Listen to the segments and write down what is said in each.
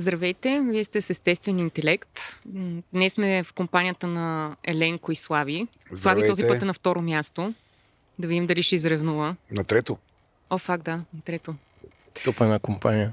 Здравейте, вие сте с естествен интелект. Днес сме в компанията на Еленко и Слави. Здравейте. Слави този път е на второ място. Да видим дали ще изревнува. На трето? О, факт, да, на трето. Топа една компания.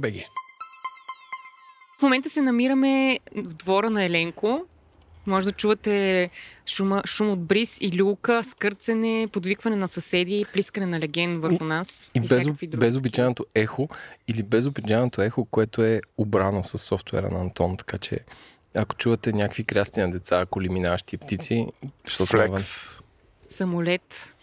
BG. В момента се намираме в двора на Еленко. Може да чувате шума, шум от бриз и люка, скърцене, подвикване на съседи, плискане на леген върху нас. И, и, без, без обичайното ехо или без обичайното ехо, което е обрано с софтуера на Антон, така че ако чувате някакви крясти на деца, коли минаващи птици, защото Флекс. Самолет.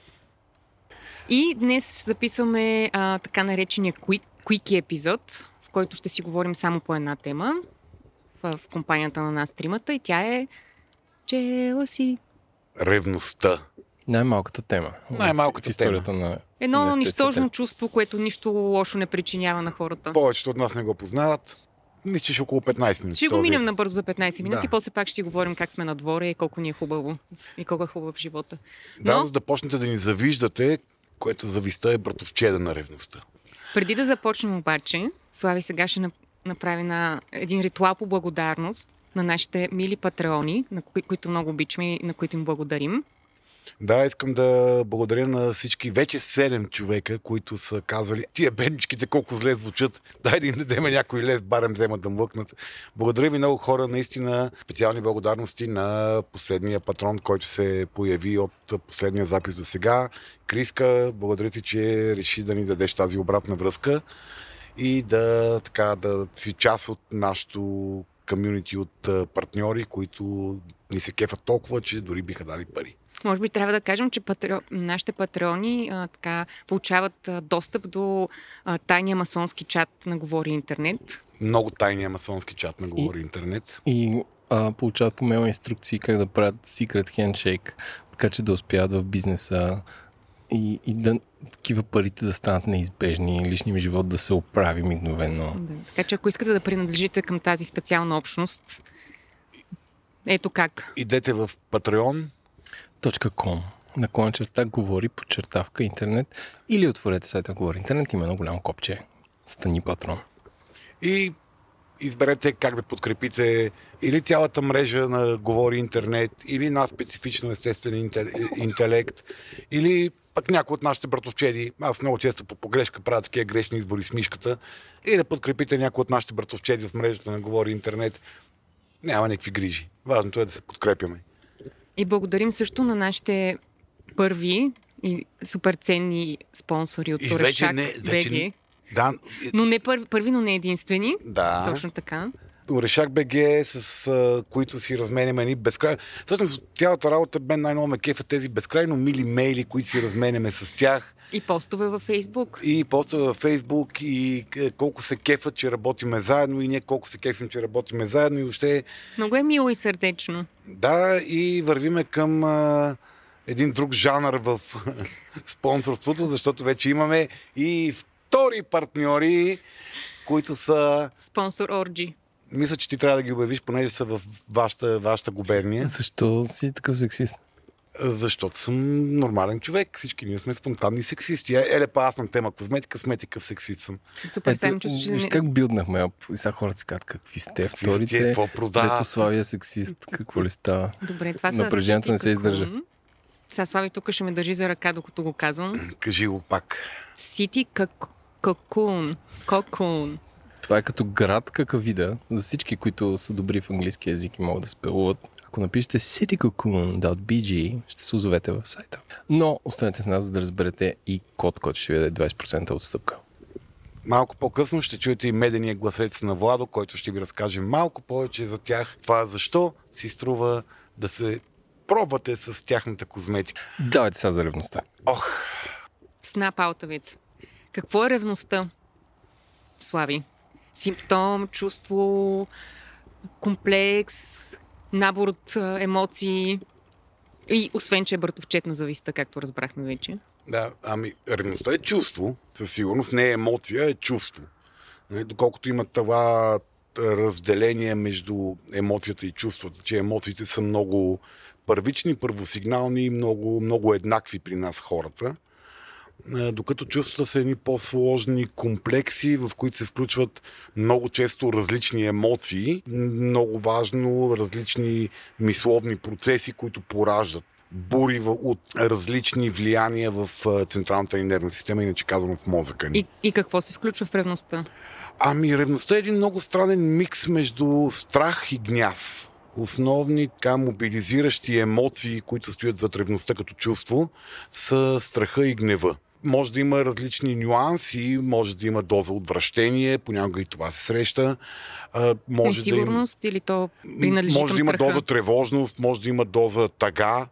И днес записваме а, така наречения quick, quickie епизод, в който ще си говорим само по една тема в, в компанията на нас тримата и тя е си. Ревността. Най-малката тема. Най-малката в историята тема. на Едно нищожно чувство, което нищо лошо не причинява на хората. Повечето от нас не го познават. Мисля, че около 15 минути. Ще го минем набързо за 15 минути, да. после пак ще си говорим как сме на двора и колко ни е хубаво и колко е хубаво в живота. Но... Да, за да почнете да ни завиждате, което зависта е братовчеда на ревността. Преди да започнем обаче, Слави сега ще направи на един ритуал по благодарност на нашите мили патреони, на кои, които много обичаме и на които им благодарим. Да, искам да благодаря на всички вече седем човека, които са казали, тия бедничките колко зле звучат, дай да им дадем някой лев, барем вземат да млъкнат. Благодаря ви много хора, наистина специални благодарности на последния патрон, който се появи от последния запис до сега. Криска, благодаря ти, че реши да ни дадеш тази обратна връзка и да, така, да си част от нашото комюнити от партньори, които ни се кефат толкова, че дори биха дали пари. Може би трябва да кажем, че патре... нашите патреони а, така, получават а, достъп до а, тайния масонски чат на Говори Интернет. Много тайния масонски чат на Говори и, Интернет. И а, получават по мейл инструкции как да правят secret handshake, така че да успяват в бизнеса и, и да такива парите да станат неизбежни, личния живот да се оправи мигновено. Да. Така че ако искате да принадлежите към тази специална общност, ето как. Идете в Patreon, .com наклон черта говори подчертавка интернет или отворете сайта Говори интернет, има едно голямо копче. Стани патрон. И изберете как да подкрепите или цялата мрежа на Говори интернет, или на специфично естествен интелект, или пък някой от нашите братовчеди. Аз много често по погрешка правя такива грешни избори с мишката. И да подкрепите някой от нашите братовчеди в мрежата на Говори интернет. Няма никакви грижи. Важното е да се подкрепяме. И благодарим също на нашите първи и супер ценни спонсори от Турешак БГ. Да. Но не първи, първи, но не единствени. Да. Точно така. Орешак БГ, с а, които си разменяме ни безкрайно. Всъщност, цялата работа мен най-много ме кефа тези безкрайно мили мейли, които си разменяме с тях. И постове във Фейсбук. И постове във Фейсбук и колко се кефат, че работиме заедно и ние колко се кефим, че работиме заедно и въобще... Много е мило и сърдечно. Да, и вървиме към а, един друг жанр в спонсорството, защото вече имаме и втори партньори, които са... Спонсор Орджи. Мисля, че ти трябва да ги обявиш, понеже са в вашата, вашата губерния. Защо си такъв сексист? Защото съм нормален човек. Всички ние сме спонтанни сексисти. Е, еле па аз на тема козметика, сметикъв сексист съм. Супер, съм че... Виж как билднахме. И сега хората си казват, какви сте какви вторите. Какво продават? Славия сексист. Какво ли става? Добре, това са Напрежението не се издържа. Сега Слави тук ще ме държи за ръка, докато го казвам. Кажи го пак. Сити как Кокун. Кокун. Това е като град какавида. За всички, които са добри в английски язик и могат да спелуват. Ако напишете citycocoon.bg, ще се озовете в сайта. Но останете с нас, за да разберете и код, който ще ви даде 20% отстъпка. Малко по-късно ще чуете и медения гласец на Владо, който ще ви разкаже малко повече за тях. Това защо си струва да се пробвате с тяхната козметика. Давайте сега за ревността. Ох, Снап аутовит. Какво е ревността? Слави. Симптом, чувство, комплекс, набор от емоции. И освен, че е бъртовчетна зависта, както разбрахме вече. Да, ами ревността е чувство, със сигурност не е емоция, е чувство. Нали, Доколкото има това разделение между емоцията и чувството, че емоциите са много първични, първосигнални и много, много еднакви при нас хората. Е, Докато чувствата са едни по-сложни комплекси, в които се включват много често различни емоции, много важно различни мисловни процеси, които пораждат бури от различни влияния в а, централната ни нервна система, иначе казвам в мозъка ни. И, и какво се включва в ревността? Ами, ревността е един много странен микс между страх и гняв. Основни така мобилизиращи емоции, които стоят зад ревността като чувство, са страха и гнева. Може да има различни нюанси, може да има доза отвращение, понякога и това се среща. А, може да има, Несигурност или то принадлежи може да има страха? доза тревожност, може да има доза тъга,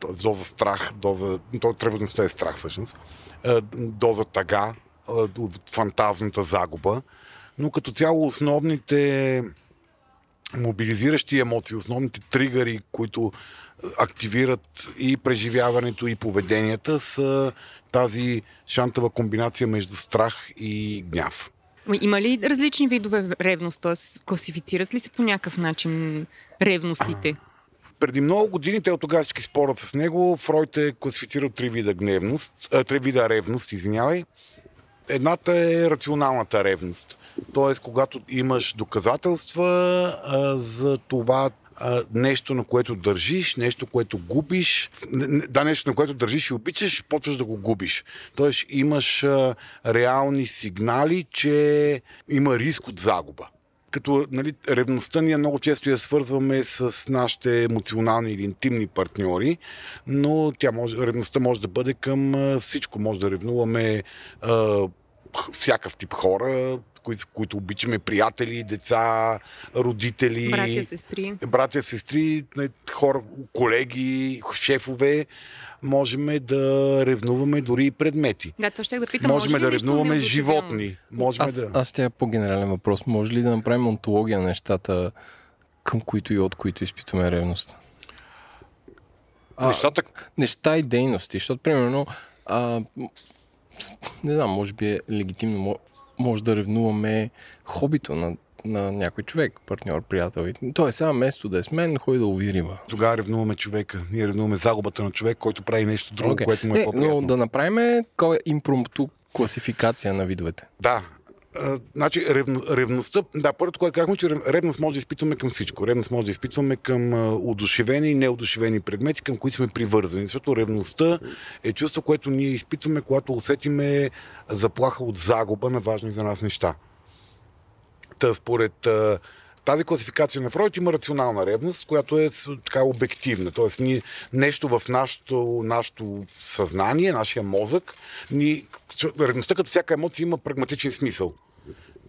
т.е. доза страх, доза... То, тревожността е страх всъщност. А, Доза тъга, а, фантазната загуба. Но като цяло основните мобилизиращи емоции, основните тригъри, които активират и преживяването, и поведенията, са тази шантава комбинация между страх и гняв. Ма Има ли различни видове ревност? Т.е. класифицират ли се по някакъв начин ревностите? преди много години, те от тогава всички спорят с него, Фройд е класифицирал три вида гневност, а, три вида ревност, извинявай. Едната е рационалната ревност. Тоест, когато имаш доказателства а, за това нещо, на което държиш, нещо, което губиш, да, нещо, на което държиш и обичаш, почваш да го губиш. Тоест, имаш а, реални сигнали, че има риск от загуба като нали, ревността ние много често я свързваме с нашите емоционални или интимни партньори, но тя може, ревността може да бъде към всичко. Може да ревнуваме а, всякакъв тип хора, които, които обичаме, приятели, деца, родители. Братя, сестри. Братя, сестри, хора, колеги, шефове. Можем да ревнуваме дори и предмети. Да, това ще да питам. Можем може да ревнуваме животни. Можем Аз, да... аз ще по-генерален въпрос. Може ли да направим онтология на нещата, към които и от които изпитваме ревност? А, Нещата, неща и дейности, защото примерно а, не знам, може би е легитимно, може да ревнуваме хобито на, на някой човек, партньор, приятел. Той е сега место да е с мен, ходи да лови риба. Тогава ревнуваме човека. Ние ревнуваме загубата на човек, който прави нещо друго, Окей. което му е не, по-приятно. но да направим такова импромпту класификация на видовете. Да. Значи, ревно, ревността, да, първото, което казахме, че рев- ревност може да изпитваме към всичко. Ревност може да изпитваме към а, удушевени и неудушевени предмети, към които сме привързани. Защото ревността е чувство, което ние изпитваме, когато усетиме заплаха от загуба на важни за нас неща. Та, според а, тази класификация на Фройд има рационална ревност, която е така обективна. Тоест, ние, нещо в нашето, нашето съзнание, нашия мозък, ни, ревността като всяка емоция има прагматичен смисъл.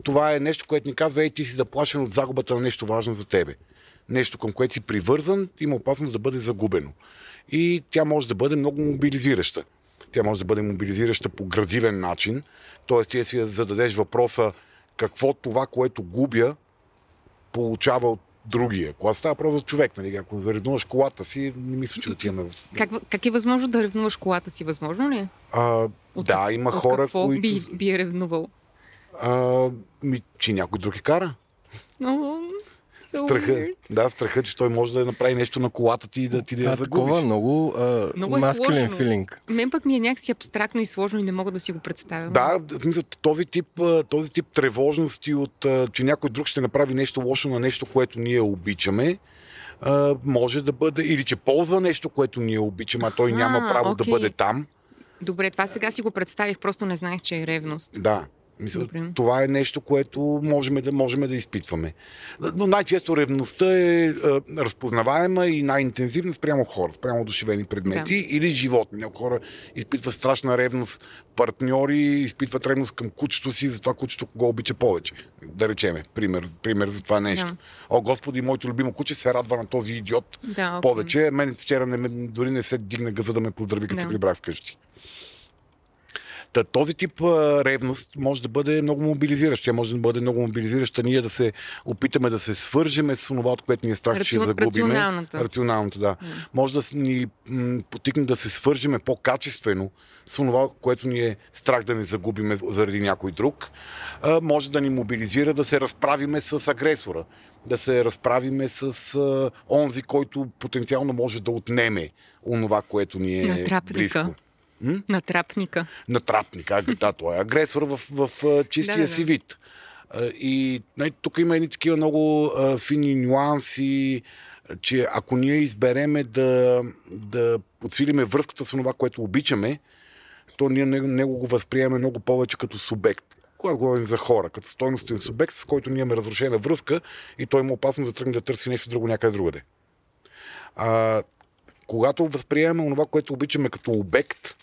Това е нещо, което ни казва, ей, ти си заплашен от загубата на нещо важно за тебе. Нещо, към което си привързан, има опасност да бъде загубено. И тя може да бъде много мобилизираща. Тя може да бъде мобилизираща по градивен начин. Тоест, ти си зададеш въпроса какво това, което губя, получава от другия. Когато става просто за човек, нали? Ако заревнуваш колата си, не мисля, че отиваме в... Как, как е възможно да ревнуваш колата си? Възможно ли е? А, да, има От хора, какво които... би, би е ревнувал? А, ми, че някой друг я кара. Но, so Страха. weird. Да, страха, че той може да направи нещо на колата ти и да ти да я А, загубиш. такова много, а, Много е филинг. Мен пък ми е някакси абстрактно и сложно и не мога да си го представя. Да, смисъл, този тип, а, този тип тревожности от, а, че някой друг ще направи нещо лошо на нещо, което ние обичаме, а, може да бъде, или че ползва нещо, което ние обичаме, а той Аха, няма право да окей. бъде там. Добре, това сега си го представих, просто не знаех, че е ревност. Да. Мисля, Добре. това е нещо, което можем да, можем да изпитваме. Но най-често ревността е, е разпознаваема и най-интензивна спрямо хора, спрямо одушевени предмети Да. или животни. Някои хора изпитват страшна ревност, партньори изпитват ревност към кучето си, за това кучето го обича повече. Да речеме, пример, пример за това нещо. Да. О, Господи, моето любимо куче се радва на този идиот Да, повече. Мен вчера не, дори не се дигна газа да ме поздрави, като Да. се прибрах вкъщи. Та, този тип а, ревност може да бъде много мобилизиращ. Тя може да бъде много мобилизираща ние да се опитаме да се свържеме с това, от което ни е страх, че ще Рацион- загубиме. рационалната. Рационалната, да. Може да ни м, потикне да се свържеме по-качествено с това, което ни е страх да не загубиме заради някой друг. А, може да ни мобилизира да се разправиме с агресора. Да се разправиме с а, онзи, който потенциално може да отнеме онова, което ни е близко. Натрапника. Натрапник, а, да, той е агресор в, в, чистия Да, да, си вид. И нали, тук има едни такива много а, фини нюанси, че ако ние избереме да, да подсилиме връзката с това, което обичаме, то ние него го възприемаме много повече като субект. Когато говорим за хора, като стойностен субект, с който ние имаме разрушена връзка и той има опасност да тръгне да търси нещо друго някъде другаде. А, когато възприемаме това, което обичаме като обект,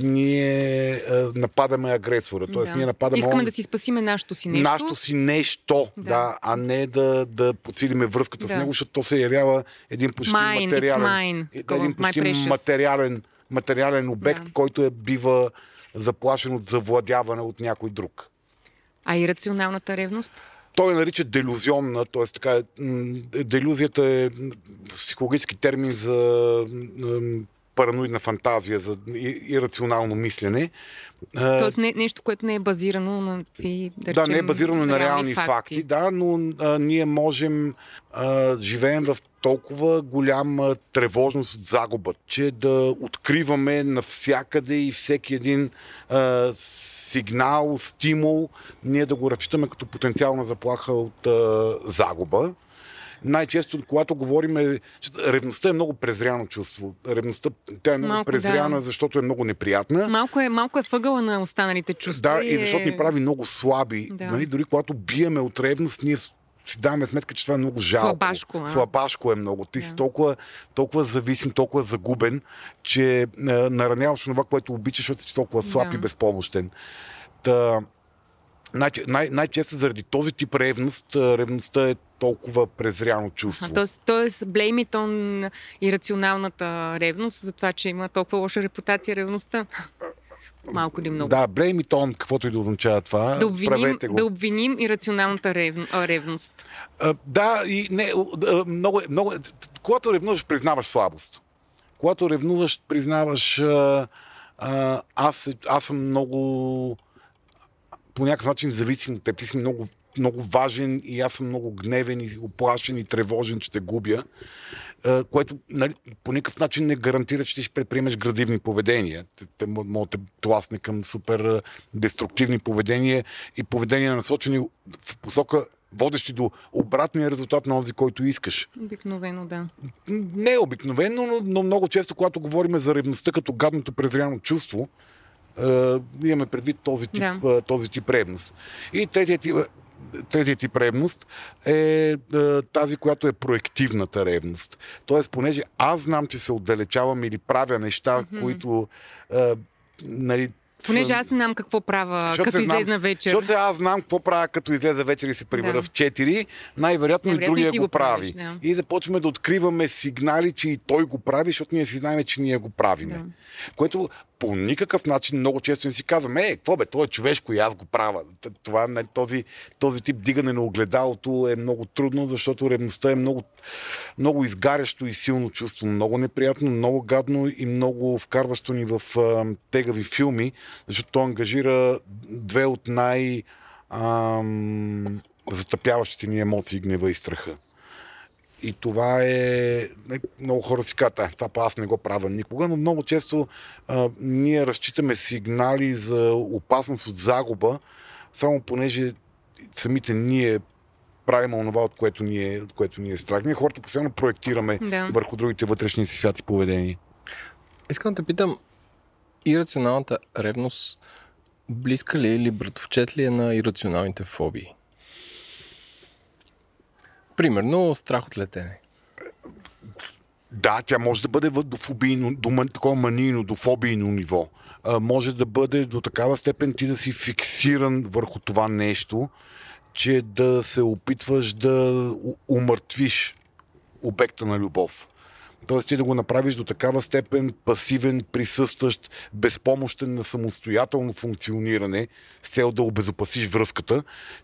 ние а, нападаме агресора. Тоест, ние нападаме Искаме он- да си спасиме нашето си нещо. нашето си нещо, да. Да. да, а не да, да подсилиме връзката с Да. него, защото то се явява един почти Mine, материален, mine. един почти материален, материален обект, Да. който е бива заплашен от завладяване от някой друг. А и рационалната ревност? Той я нарича делюзионна, т.е. така, м, делюзията е психологически термин за параноидна фантазия, за ирационално мислене. Тоест не, нещо, което не е базирано на какви, да, Да, речем, не е базирано на реални реални факти, факти. да, но а, ние можем а, живеем в толкова голяма тревожност от загуба, че да откриваме навсякъде и всеки един а, сигнал, стимул, ние да го разчитаме като потенциална заплаха от а, загуба. Най-често, когато говорим, ревността е много презряно чувство. Ревността, тя е много Малко, презряна, да. защото е много неприятна. Малко е, малко е въгъла на останалите чувства. Да, и защото ни прави много слаби. Да. Нали, дори когато биеме от ревност, ние си даваме сметка, че това е много жалко. Слабашко, а? Слабашко е много. Ти си Да. толкова, толкова зависим, толкова загубен, че а, нараняваш това, което обичаш, защото си толкова слаб Да. и безпомощен. Та, най- най- най-често заради този тип ревност, ревността е толкова презряно чувство. Тоест, тоест blame it on ирационалната ревност, за това, че има толкова лоша репутация ревността. Малко или много. Да, blame it on, каквото и да означава това. Да обвиним, да обвиним ирационалната рев... ревност. А, да, и не, много, е- много, е- когато ревнуваш, признаваш слабост. Когато ревнуваш, признаваш а, а, аз, аз съм много по някакъв начин зависим от теб. Ти си много, много важен и аз съм много гневен и оплашен и тревожен, че те губя. Което нали, по никакъв начин не гарантира, че ти ще предприемеш градивни поведения. Те, те мо- могат да тласне към супер деструктивни поведения и поведения насочени в посока водещи до обратния резултат на този, който искаш. Обикновено, да. Не е обикновено, но, но много често, когато говорим за ревността като гадното презряно чувство, имаме предвид този тип, Да. е, този тип ревност. И третият тип, третият тип ревност е, е тази, която е проективната ревност. Тоест, понеже аз знам, че се отдалечавам или правя неща, които е, нали, Понеже аз знам какво правя, като излезна вечер. Защото аз знам какво правя, като излезе вечер и се прибера Да. в 4. Най-вероятно и другия го прави. да. И започваме да откриваме сигнали, че и той го прави, защото ние си знаем, че ние го правиме. Да. Което по никакъв начин много често не си казваме, е, какво бе, то е човешко и аз го правя. Това, нали, този, този тип дигане на огледалото е много трудно, защото ревността е много, много изгарящо и силно чувство. Много неприятно, много гадно и много вкарващо ни в а, тегави филми, защото то ангажира две от най- ам, затъпяващите ни емоции, гнева и страха. И това е... Много хора си казват, «А, това па аз не го правя никога, но много често а, ние разчитаме сигнали за опасност от загуба, само понеже самите ние правим онова, от което ни е, от което ни е страх. Ние хората постоянно проектираме Да. върху другите вътрешни си свят и поведения. Искам да те питам, ирационалната ревност близка ли е или братовчет ли е на ирационалните фобии? Примерно страх от летене. Да, тя може да бъде до фобийно, до такова манийно, до фобийно ниво. А, може да бъде до такава степен ти да си фиксиран върху това нещо, че да се опитваш да умъртвиш обекта на любов. Тоест ти да го направиш до такава степен пасивен, присъстващ, безпомощен на самостоятелно функциониране с цел да обезопасиш връзката,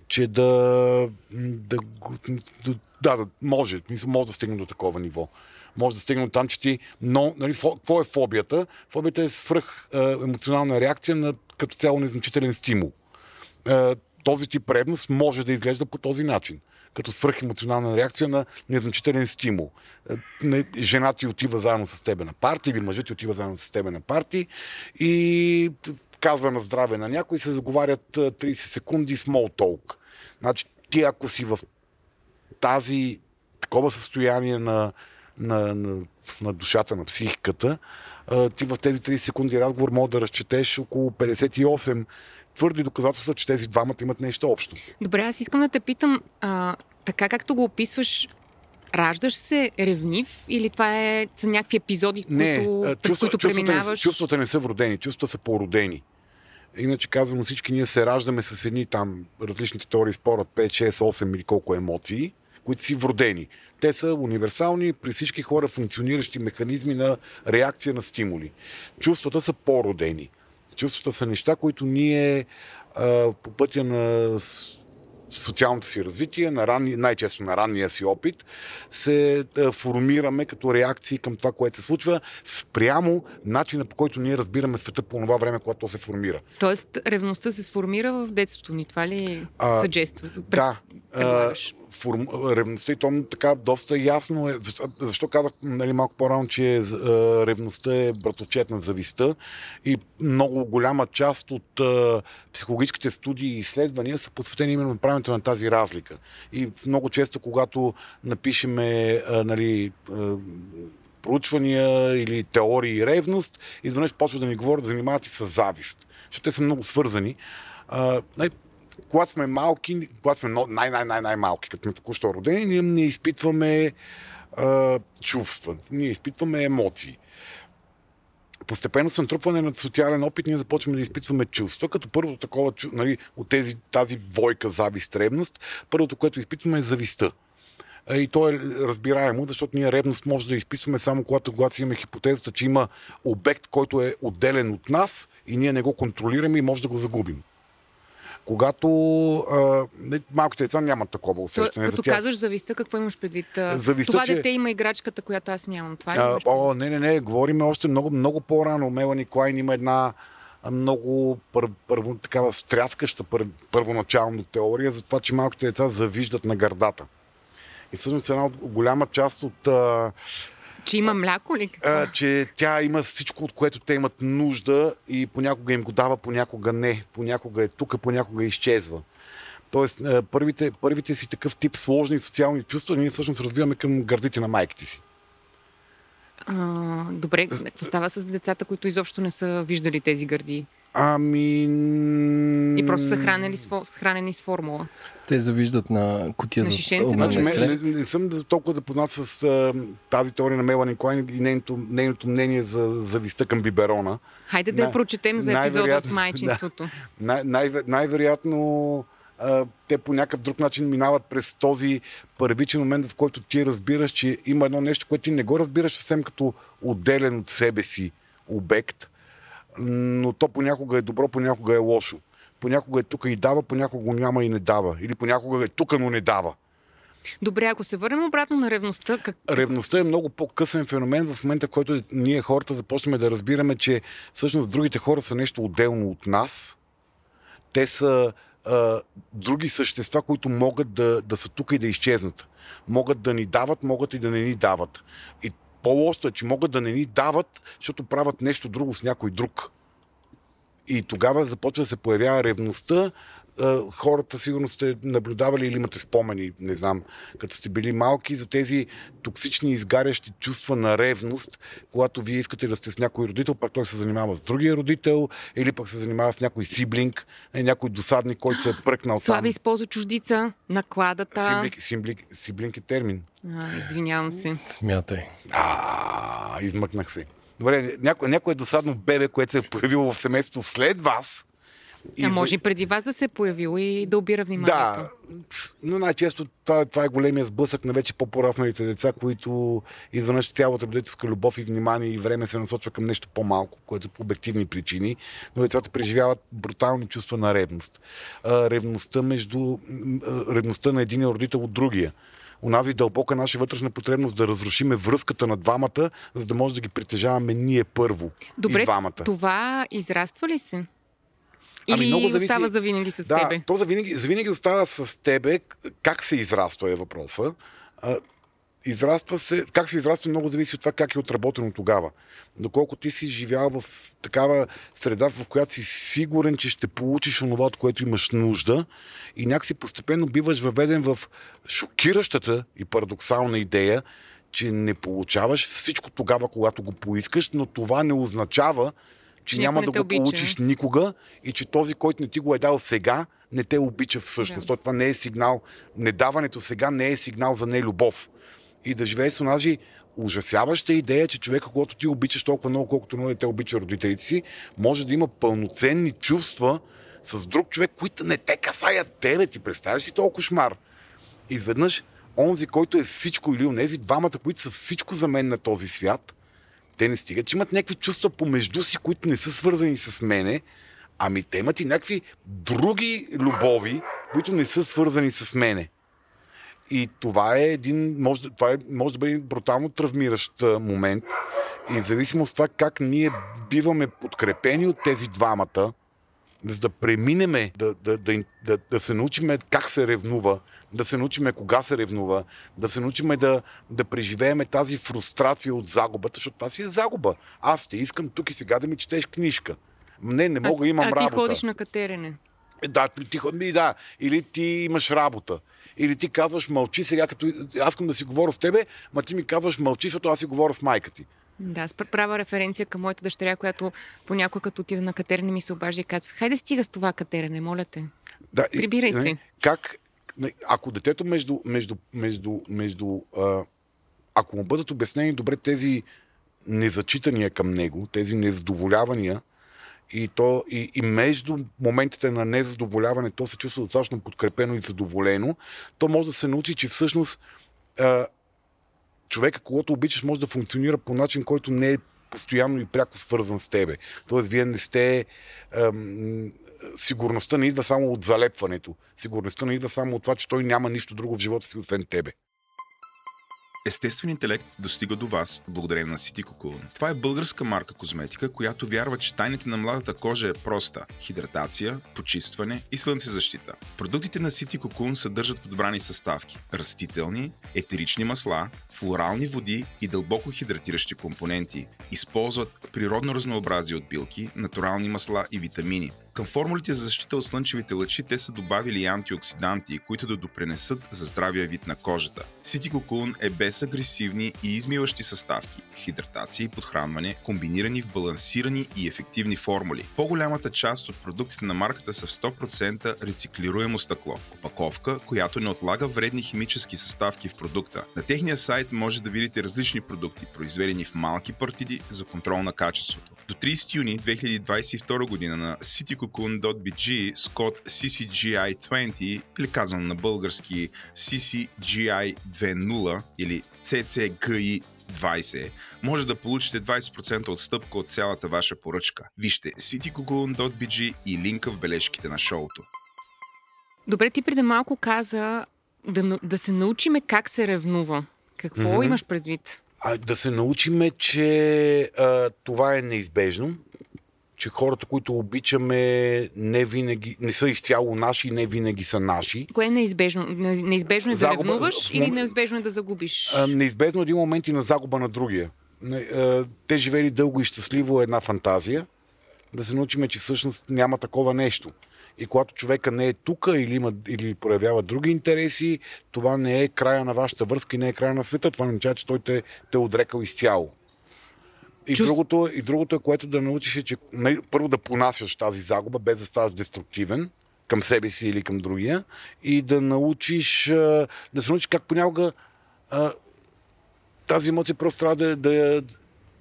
че да, да, да, да, да може, може да стигне до такова ниво. Може да стигне там, че ти, но, нали, какво е фобията? Фобията е свръх е, емоционална реакция на като цяло незначителен стимул. Е, този тип ревност може да изглежда по този начин. Като свръхемоционална реакция на незначителен стимул. Е, Жена ти отива заедно с тебе на парти или мъжът ти отива заедно с тебе на парти и казва на здраве на някой се заговарят е, 30 секунди small talk. Значи ти ако си в тази такова състояние на, на, на, на душата, на психиката, а, ти в тези 30 секунди разговор може да разчетеш около 58 твърди доказателства, че тези двамата имат нещо общо. Добре, аз искам да те питам, а, така както го описваш, раждаш се ревнив или това е, са някакви епизоди, Не, които, през които чувствата, не, преминаваш? са- чувствата не са вродени, чувствата са породени. Иначе казвам, всички ние се раждаме с едни там различните теории спорят 5, 6, 8 или колко емоции, които си вродени. Те са универсални при всички хора функциониращи механизми на реакция на стимули. Чувствата са по-родени. Чувствата са неща, които ние а, по пътя на социалното си развитие, на ранни, най-често на ранния си опит, се а, формираме като реакции към това, което се случва, спрямо начина по който ние разбираме света по това време, когато то се формира. Тоест, ревността се сформира в детството ни. Това ли А, съджества? Да. а? Форм, ревността и то така доста ясно е. Защо, защо казах нали, малко по-рано, че а, ревността е братовчет на зависта и много голяма част от а, психологическите студии и изследвания са посветени именно на правенето на тази разлика. И много често, когато напишеме а, нали, а, проучвания или теории и ревност, изведнъж почва да ни говорят, занимават и с завист. Защото те са много свързани. Най- когато сме малки, когато сме най-най-най-най-малки, като сме току-що родени, ние не изпитваме а, чувства, ние изпитваме емоции. Постепенно с натрупване на социален опит ние започваме да изпитваме чувства, като първото такова, нали, от тези, тази двойка завист, ревност, първото, което изпитваме е завистта. И то е разбираемо, защото ние ревност може да изписваме само когато, когато имаме хипотезата, че има обект, който е отделен от нас и ние не го контролираме и може да го загубим. Когато а, малките деца нямат такова То, усещане като за тях. казваш зависта, какво имаш предвид? Зависта, това че- дете има играчката, която аз нямам. Това А, о, не, не, не, говорим още много, много по-рано. Мелани Клайн има една много пър, първо, такава стряскаща пър, първоначална теория за това, че малките деца завиждат на гърдата. И всъщност една голяма част от а, Че има мляко ли? Какво? а, че тя има всичко, от което те имат нужда и понякога им го дава, понякога не. Понякога е тук, понякога изчезва. Тоест, първите, първите си такъв тип сложни социални чувства ние всъщност развиваме към гърдите на майките си. А, добре, какво става с децата, които изобщо не са виждали тези гърди? Ами... И просто са хранени с, фо- хранени с формула. Те завиждат на кутия На Значи, Значи, не, не, не съм толкова запознат с а, тази теория на Мелани Клайн и нейното, нейното мнение за зависта към биберона. Хайде да я прочетем за епизода с майчинството. Най- най- най-вероятно а, те по някакъв друг начин минават през този първичен момент, в който ти разбираш, че има едно нещо, което ти не го разбираш съвсем като отделен от себе си обект, но то понякога е добро, понякога е лошо. Понякога е тук и дава, понякога го няма и не дава. Или понякога е тук, но не дава. Добре, ако се върнем обратно на ревността, как... Ревността е много по-късен феномен в момента, в който ние хората започваме да разбираме, че всъщност другите хора са нещо отделно от нас. Те са а, други същества, които могат да, да са тук и да изчезнат. Могат да ни дават, могат и да не ни дават. И по-лошото е, че могат да не ни дават, защото правят нещо друго с някой друг. И тогава започва да се появява ревността хората сигурно сте наблюдавали или имате спомени, не знам, като сте били малки, за тези токсични изгарящи чувства на ревност, когато вие искате да сте с някой родител, пак той се занимава с другия родител, или пък се занимава с някой сиблинг, е, някой досадник, който се е пръкнал Слави там. използва чуждица, накладата. Сиблинг, сиблинг, сиблинг е термин. А, извинявам се. Смятай. А, измъкнах се. Добре, някое, някое досадно бебе, което се е появило в семейството след вас. А може и преди вас да се е появило и да обира вниманието. Да, но най-често това, това е големия сблъсък на вече по-порасналите деца, които изведнъж цялата родителска любов и внимание и време се насочва към нещо по-малко, което е по обективни причини, но децата преживяват брутални чувства на ревност. Ревността между ревността на един родител от другия. Унази дълбока наша вътрешна потребност да разрушиме връзката на двамата, за да може да ги притежаваме ние първо. Добре, и двамата. това израства ли се? Ами, много зависи- остава завинаги с да, тебе? то завинаги, завинаги остава с тебе. Как се израства е въпроса. Израства се, как се израства много зависи от това как е отработено тогава. Доколко ти си живял в такава среда, в която си сигурен, че ще получиш онова, от което имаш нужда и някакси постепенно биваш въведен в шокиращата и парадоксална идея, че не получаваш всичко тогава, когато го поискаш, но това не означава, че няма да го обича. получиш никога и че този, който не ти го е дал сега, не те обича всъщност. Да. Да. Това не е сигнал. Недаването сега не е сигнал за нелюбов. И да живееш с онази ужасяваща идея, че човека, когато ти обичаш толкова много, колкото много те обича родителите си, може да има пълноценни чувства с друг човек, които не те касаят тебе. Ти представяш си толкова кошмар. Изведнъж онзи, който е всичко или онези двамата, които са всичко за мен на този свят, те не стигат, че имат някакви чувства помежду си, които не са свързани с мене, ами те имат и някакви други любови, които не са свързани с мене. И това е един, може, това е, може да бъде брутално травмиращ момент. И в зависимост от това как ние биваме подкрепени от тези двамата, за да преминеме, да, да, да, да, да се научиме как се ревнува, да се научиме кога се ревнува, да се научиме да, да преживееме тази фрустрация от загубата, защото това си е загуба. Аз те искам тук и сега да ми четеш книжка. Не, не мога, имам а, а работа. ти ходиш на катерене. Е, Да, ти, да. Или ти имаш работа. Или ти казваш мълчи сега, като аз искам да си говоря с тебе, ма ти ми казваш мълчи, защото аз си говоря с майка ти. Да, аз пр- правя референция към моята дъщеря, която понякога като отида на катерене ми се обажда и казва, хайде стига с това катерене, моля те. Да, и- Прибирай нали, се. Как, не, ако детето между, между, между, между а, ако му бъдат обяснени добре тези незачитания към него, тези незадоволявания, и, то, и, и между моментите на незадоволяване то се чувства достатъчно подкрепено и задоволено, то може да се научи, че всъщност а, човека, когато обичаш, може да функционира по начин, който не е постоянно и пряко свързан с тебе. Тоест, вие не сте... Ам, сигурността не идва само от залепването. Сигурността не идва само от това, че той няма нищо друго в живота си, освен тебе. Естествен интелект достига до вас благодарение на City Cocoon. Това е българска марка козметика, която вярва, че тайните на младата кожа е проста – хидратация, почистване и слънцезащита. Продуктите на City Cocoon съдържат подбрани съставки – растителни, етерични масла, флорални води и дълбоко хидратиращи компоненти. Използват природно разнообразие от билки, натурални масла и витамини. Към формулите за защита от слънчевите лъчи те са добавили антиоксиданти, които да допренесат за здравия вид на кожата. Cocoon е без агресивни и измиващи съставки, хидратация и подхранване, комбинирани в балансирани и ефективни формули. По-голямата част от продуктите на марката са в 100% рециклируемо стъкло. Опаковка, която не отлага вредни химически съставки в продукта. На техния сайт може да видите различни продукти, произведени в малки партиди за контрол на качеството. До 30 юни 2022 година на citycocoon.bg с код CCGI20 или казано на български CCGI20 или CCGI20 може да получите 20% отстъпка от цялата ваша поръчка. Вижте citycocoon.bg и линка в бележките на шоуто. Добре, ти преди малко каза да, да се научиме как се ревнува. Какво Мгм. имаш предвид? А, да се научиме, че а, това е неизбежно, че хората, които обичаме, не винаги, не са изцяло наши и не винаги са наши. Кое е неизбежно? Не- Неизбежно е да Загуба- ревнуваш в или неизбежно е да загубиш? А, неизбежно е един момент и на загуба на другия. Те живели дълго и щастливо е една фантазия. Да се научиме, че всъщност няма такова нещо. И когато човека не е тук или, има, или проявява други интереси, това не е края на вашата връзка и не е края на света. Това не означава, че той те, те е отрекал изцяло. И, Чувств- другото, и другото е, което да научиш е, че нали, първо да понасяш тази загуба, без да ставаш деструктивен към себе си или към другия. И да научиш, да се научиш как понякога а, тази емоция просто трябва да, да,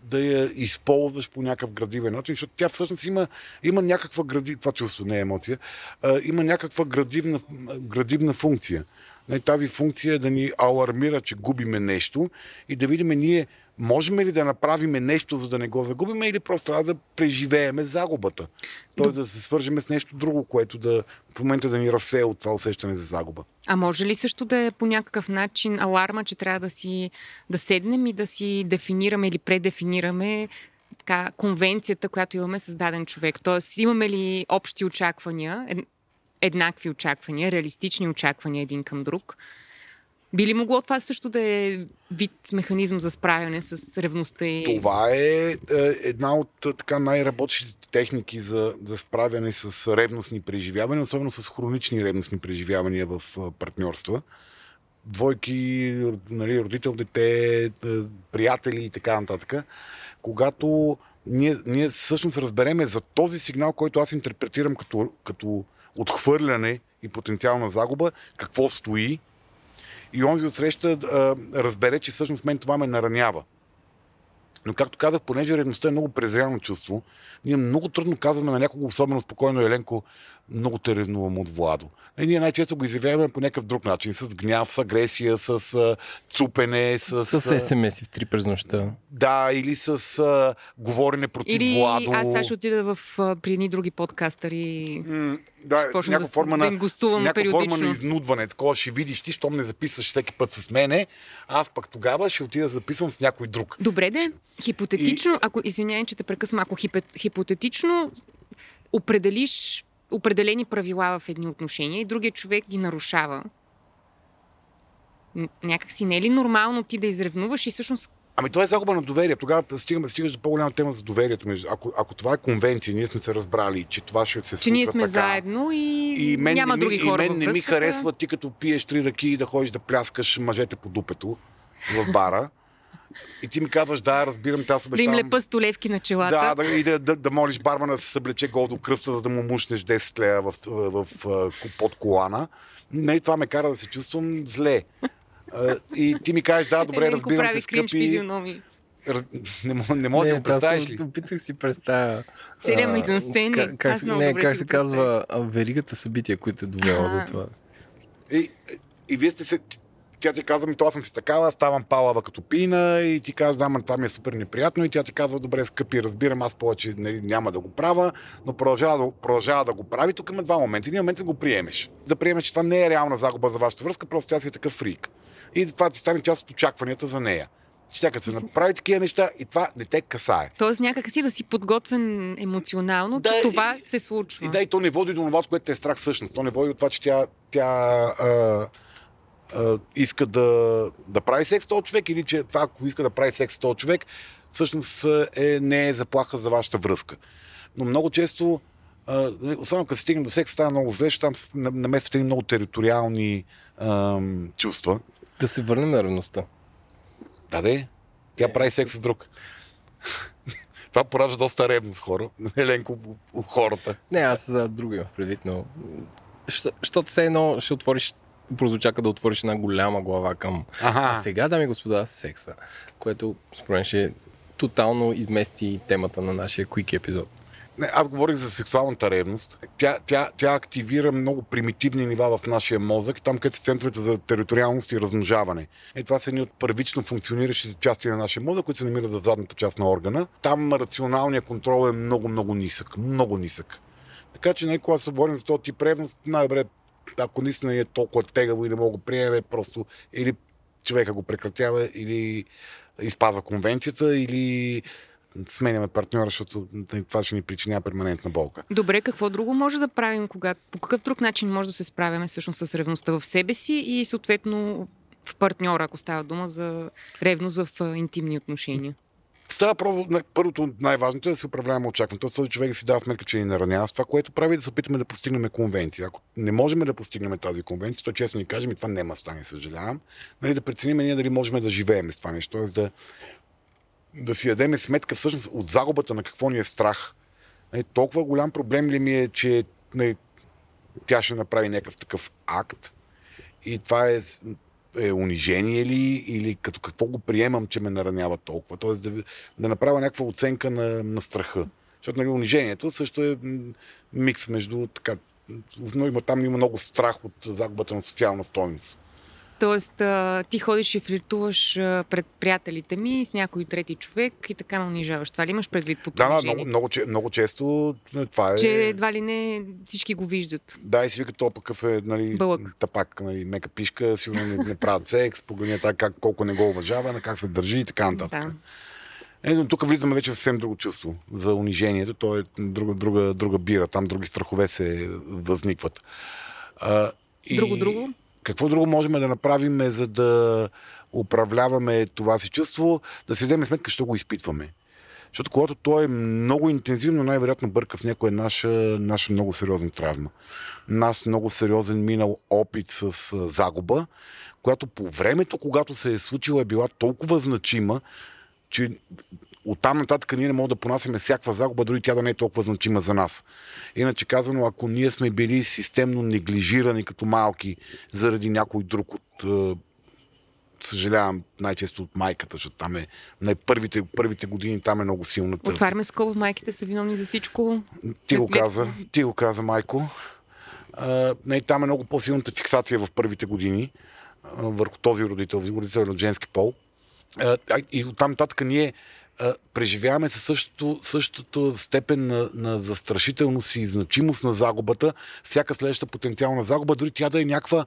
да я използваш по някакъв градивен начин, защото тя всъщност има, има някаква гради... това чувство не е емоция, а, има някаква градивна, градивна функция. Нали, Тази функция е да ни алармира, че губиме нещо и да видим ние можем ли да направим нещо, за да не го загубиме или просто трябва да преживееме загубата. Тоест да се свържеме с нещо друго, което да в момента да ни разсее от това усещане за загуба. А може ли също да е по някакъв начин аларма, че трябва да си да седнем и да си дефинираме или предефинираме така, конвенцията, която имаме с даден човек? Тоест, имаме ли общи очаквания, ед, еднакви очаквания, реалистични очаквания един към друг? Би ли могло това също да е вид механизъм за справяне с ревността и... Това е, е една от е, така най-работещите техники за, за справяне с ревностни преживявания, особено с хронични ревностни преживявания в е, партньорства. Двойки, нали, родител, дете, е, приятели и така нататък. Когато ние, ние всъщност разбереме за този сигнал, който аз интерпретирам като, като отхвърляне и потенциална загуба, какво стои, и онзи отсреща а, разбере, че всъщност мен това ме наранява. Но както казах, понеже ревността е много презряно чувство, ние много трудно казваме на някого, особено спокойно Еленко, много те ревнувам от Владо. И ние най-често го изявяваме по някакъв друг начин, с гняв, с агресия, с а, цупене, с... С СМС в 3 през нощта. Да, или с а, говорене против Или Владо. аз сега ще отида в, а, при едни други подкастъри. М, Да, някаква да форма да на, им гостувам някаква форма на изнудване. Такова ще видиш ти, щом не записваш всеки път с мене, аз пък тогава ще отида да записвам с някой друг. Добре де, хипотетично, ако, извинявай, че те прекъсвам, ако хипе, хипотетично определиш определени правила в едни отношения и другия човек ги нарушава, някак си не е ли нормално ти да изревнуваш и всъщност Ами това е загуба на доверие. Тогава стигаме, стигаш до по-голяма тема за доверието. Ако, ако това е конвенция, ние сме се разбрали, че това ще се случва че ние сме така. заедно и, И мен, няма други хора и мен не ми харесва ти като пиеш три ръки и да ходиш да пляскаш мъжете по дупето в бара. И ти ми казваш, да, разбирам, аз Да им обещавам... лепа столевки на челата. Да, да, и да, да, да молиш бармана да се съблече гол до кръста, за да му мушнеш 10 лея в, в, в, под колана. Нали, това ме кара да се чувствам зле. И ти ми кажеш, да, добре, Еленко разбирам те, скъпи. Раз- Не, мо- не може да го представиш ли? Опитах си представя. Целият а, мизансцен. как- как Аз Не, как се казва а, веригата събития, които е довела до това. И, и вие сте се... Тя ти казва, ми, то аз съм си такава, ставам палава като пина и ти казва, да, това ми е супер неприятно и тя ти казва, добре, скъпи, разбирам, аз повече нали, няма да го правя, но продължава да, продължава да го прави. Тук има два момента. Един момент е да го приемеш. Да приемеш, че това не е реална загуба за вашата връзка, просто тя си е такъв фрик. И това ти стане част от очакванията за нея. Че тя като се направи такива неща и това не те касае. Тоест някак си да си подготвен емоционално, Да, че и- това се случва. И да, и то не води до това, което те е страх всъщност. То не води от това, че тя, тя а, а, иска да, да прави секс с този човек или че това, ако иска да прави секс с този човек, всъщност е, не е заплаха за вашата връзка. Но много често, а, особено като се стигне до секс, става много зле, защото там наместват едни много териториални ам, чувства. Да се върнем на ревността. Да, де, тя прави секс с друг. Това поражда доста ревност хора. Еленко хората. Не, аз за друго имах предвид, но... Що- Защото все едно ще отвориш прозвучака да отвориш една голяма глава към Ага. А сега, дами и господа, секса, което според мен ще тотално измести темата на нашия Quick епизод. Не, аз говорих за сексуалната ревност. Тя, тя, тя активира много примитивни нива в нашия мозък, там където са центровете за териториалност и размножаване. Е, това са едни от първично функциониращите части на нашия мозък, които се намират за задната част на органа. Там рационалният контрол е много, много нисък. Много нисък. Така че, нали, когато се говорим за този тип ревност, най-добре, ако наистина е толкова тегаво и не мога да приеме, просто или човека го прекратява, или изпазва конвенцията, или сменяме партньора, защото нали, това ще ни причинява перманентна болка. Добре, какво друго може да правим, когато, по какъв друг начин може да се справяме всъщност с ревността в себе си и съответно в партньора, ако става дума за ревност в интимни отношения? Става просто, първото най-важното е да се управляваме очакването. Този човек да си дава сметка, че ни наранява с това, което прави да се опитаме да постигнем конвенция. Ако не можем да постигнем тази конвенция, то честно ни кажем и това няма стане, съжалявам. Нали, да преценим ние дали можем да живеем с това нещо. Тоест да, да си дадем сметка всъщност от загубата на какво ни е страх. Нали, толкова голям проблем ли ми е, че нали, тя ще направи някакъв такъв акт и това е е унижение ли или като какво го приемам, че ме наранява толкова. Тоест да, да направя някаква оценка на, на страха. Защото нали, унижението също е микс между така. Там има много страх от загубата на социална стойност. Тоест, а, ти ходиш и флиртуваш а, пред приятелите ми с някой трети човек и така ме унижаваш. Това ли имаш предвид по Да, да, много, много, много често това е... Че едва ли не всички го виждат. Да, и си вика, то пък е нали, Бълък. тапак, нали, мека пишка, сигурно не, не правят секс, погледня така как, колко не го уважава, на как се държи и така нататък. Да. Ето, тук влизаме вече в съвсем друго чувство за унижението. То е друга, друга, друга бира. Там други страхове се възникват. А, и... Друго, друго? Какво друго можем да направим, е, за да управляваме това си чувство, да си дадем сметка, що го изпитваме. Защото когато то е много интензивно, най-вероятно бърка в някоя наша, наша много сериозна травма. Нас много сериозен минал опит с загуба, която по времето, когато се е случила, е била толкова значима, че оттам нататък ние не можем да понасяме всякаква загуба, дори тя да не е толкова значима за нас. Иначе казано, ако ние сме били системно неглижирани като малки заради някой друг от е, съжалявам най-често от майката, защото там е най- първите, първите години там е много силно. Отваряме скоба, майките са виновни за всичко. Ти го каза, ти го каза, майко. А, не, там е много по-силната фиксация в първите години а, върху този родител, родител от женски пол. А, и оттам нататък ние преживяваме със същото, същото степен на, на застрашителност и значимост на загубата, всяка следваща потенциална загуба, дори тя да е някаква,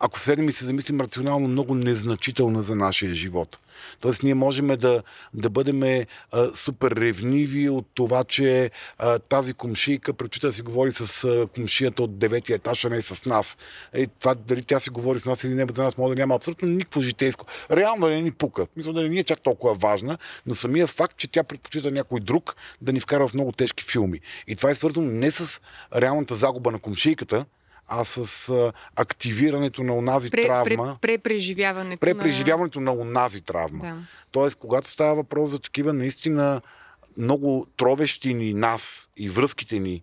ако седем и се замислим рационално, много незначителна за нашия живот. Тоест, ние можем да, да бъдем а, супер ревниви от това, че а, тази комшийка предпочита да си говори с а, комшията от деветия етаж, а не с нас. Е, това дали тя си говори с нас или не, за нас може да няма абсолютно никакво житейско. Реално не ни пука. Мисля да не ни е чак толкова важна, но самия факт, че тя предпочита някой друг да ни вкара в много тежки филми. И това е свързано не с реалната загуба на комшийката, а с а, активирането на онази пре, травма. Пре, препреживяването. Препреживяването на... на онази травма. Да. Тоест, когато става въпрос за такива наистина много тровещи ни нас и връзките ни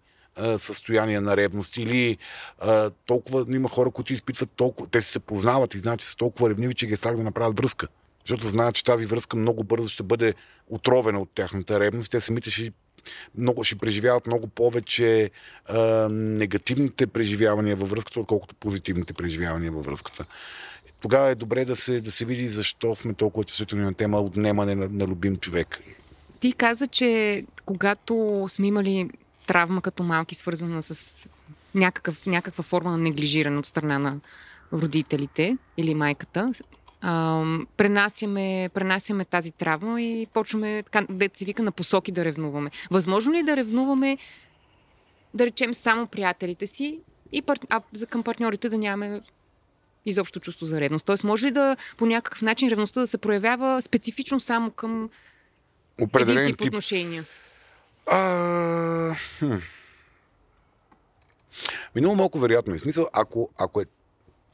състояние на ревност или а, толкова има хора, които изпитват толкова, те се познават и знаят, че са толкова ревниви, че ги е страх да направят връзка. Защото знаят, че тази връзка много бързо ще бъде отровена от тяхната ревност. Те самите ще много, ще преживяват много повече а, негативните преживявания във връзката, отколкото позитивните преживявания във връзката. Тогава е добре да се, да се види защо сме толкова чувствителни на тема отнемане на, на любим човек. Ти каза, че когато сме имали травма като малки, свързана с някакъв, някаква форма на неглижиране от страна на родителите или майката, а, пренасяме, пренасяме тази травма и почваме, така, да се вика, на посоки да ревнуваме. Възможно ли е да ревнуваме, да речем, само приятелите си и пар... а за към партньорите да нямаме изобщо чувство за ревност? Тоест, може ли да по някакъв начин ревността да се проявява специфично само към Определен един тип, тип отношения? А... Хм. Много малко вероятно е. Смисъл, ако, ако е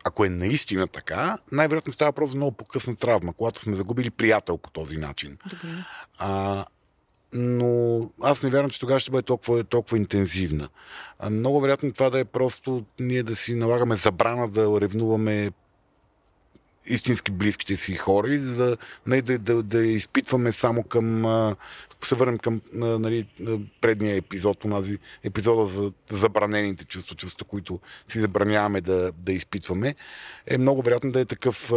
ако е наистина така, най-вероятно става просто за много по-късна травма, когато сме загубили приятел по този начин. Добре. А, но аз не вярвам, че тогава ще бъде толкова, толкова интензивна. А, много вероятно това да е просто ние да си налагаме забрана да ревнуваме истински близките си хора и да, не, да, да, да изпитваме само към. Се върнем към нали, предния епизод, онази епизода за забранените чувства, чувства, които си забраняваме да, да изпитваме, е много вероятно да е такъв,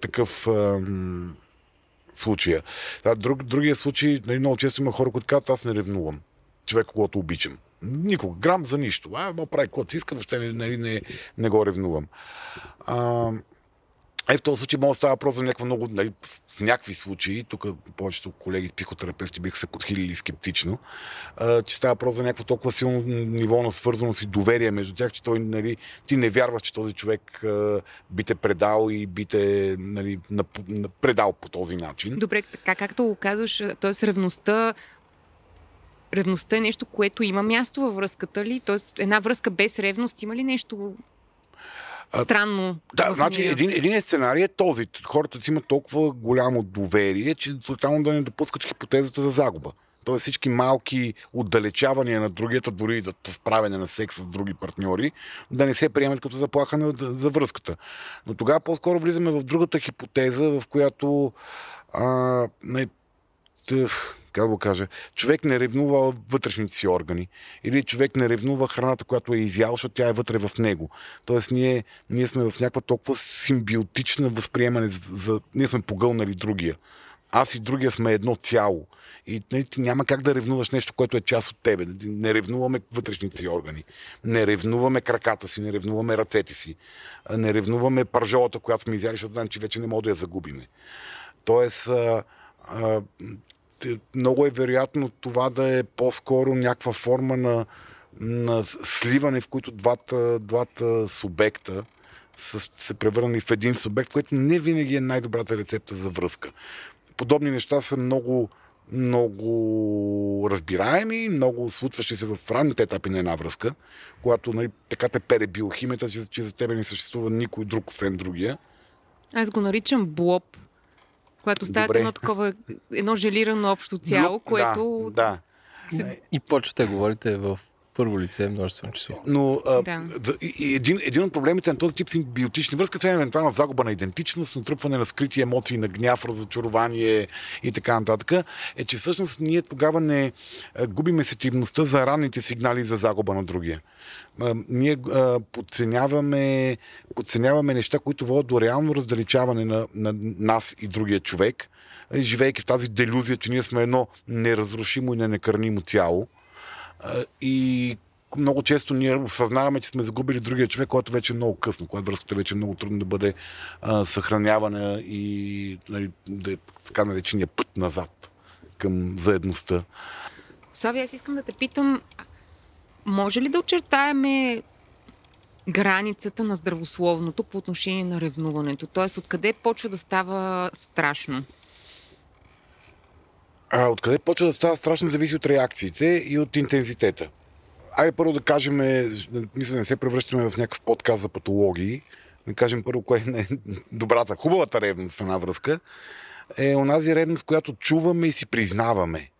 такъв ам, случая. Друг, другия случай, нали, много често има хора, които казват, аз не ревнувам човек, когато обичам. Никога. Грам за нищо. А, ма прави каквото си иска, въобще нали, не, не го ревнувам. А, Е, в този случай може да става въпрос за някаква много, нали, в някакви случаи, тук повечето колеги психотерапевти биха се подхилили скептично, а, че става въпрос за някакво толкова силно ниво на свързаност и доверие между тях, че той, нали, ти не вярваш, че този човек а, би те предал и би те нали, нап, предал по този начин. Добре, така както го казваш, т.е. ревността Ревността е нещо, което има място във връзката ли? Тоест, една връзка без ревност има ли нещо странно. Да, значи един, един е сценарий е този. Хората си имат толкова голямо доверие, че тотално да не допускат хипотезата за загуба. Тоест всички малки отдалечавания на другията, дори и да справяне на секс с други партньори, да не се приемат като заплаха за връзката. Но тогава по-скоро влизаме в другата хипотеза, в която а, не, тъх, как да го кажа, човек не ревнува вътрешните си органи. Или човек не ревнува храната, която е изял, защото тя е вътре в него. Тоест ние, ние сме в някаква толкова симбиотична възприемане, за, за, ние сме погълнали другия. Аз и другия сме едно цяло. И нали, ти няма как да ревнуваш нещо, което е част от тебе. Не ревнуваме вътрешните си органи. Не ревнуваме краката си, не ревнуваме ръцете си. Не ревнуваме пържолата, която сме изяли, защото знаем, че вече не мога да я загубиме. Тоест, а, а, много е вероятно това да е по-скоро някаква форма на, на сливане, в които двата, двата субекта са се превърнали в един субект, което не винаги е най-добрата рецепта за връзка. Подобни неща са много, много разбираеми, много случващи се в ранните етапи на една връзка, когато нали, така те пере биохимията, че, че за тебе не съществува никой друг, освен другия. Аз го наричам блоб когато стават едно такова, едно желирано общо цяло, Но, което... Да, да. И почвате да говорите в първо лице множествено число. Но а, да. един, един от проблемите на този тип симбиотични връзки е евентуална загуба на идентичност, натрупване на скрити емоции, на гняв, разочарование и така нататък, е, че всъщност ние тогава не губиме сетивността за ранните сигнали за загуба на другия. А, ние а, подценяваме, подценяваме неща, които водят до реално раздалечаване на, на нас и другия човек, живейки в тази делюзия, че ние сме едно неразрушимо и ненекърнимо цяло и много често ние осъзнаваме, че сме загубили другия човек, който вече е много късно, когато връзката вече е много трудно да бъде а, съхранявана и нали, да е така наречения път назад към заедността. Слави, аз искам да те питам, може ли да очертаеме границата на здравословното по отношение на ревнуването? Тоест, откъде почва да става страшно? А, откъде почва да става страшно, зависи от реакциите и от интензитета. Айде първо да кажем, мисля, не се превръщаме в някакъв подкаст за патологии. Да кажем първо, кое е добрата, хубавата ревност в една връзка, е онази ревност, която чуваме и си признаваме.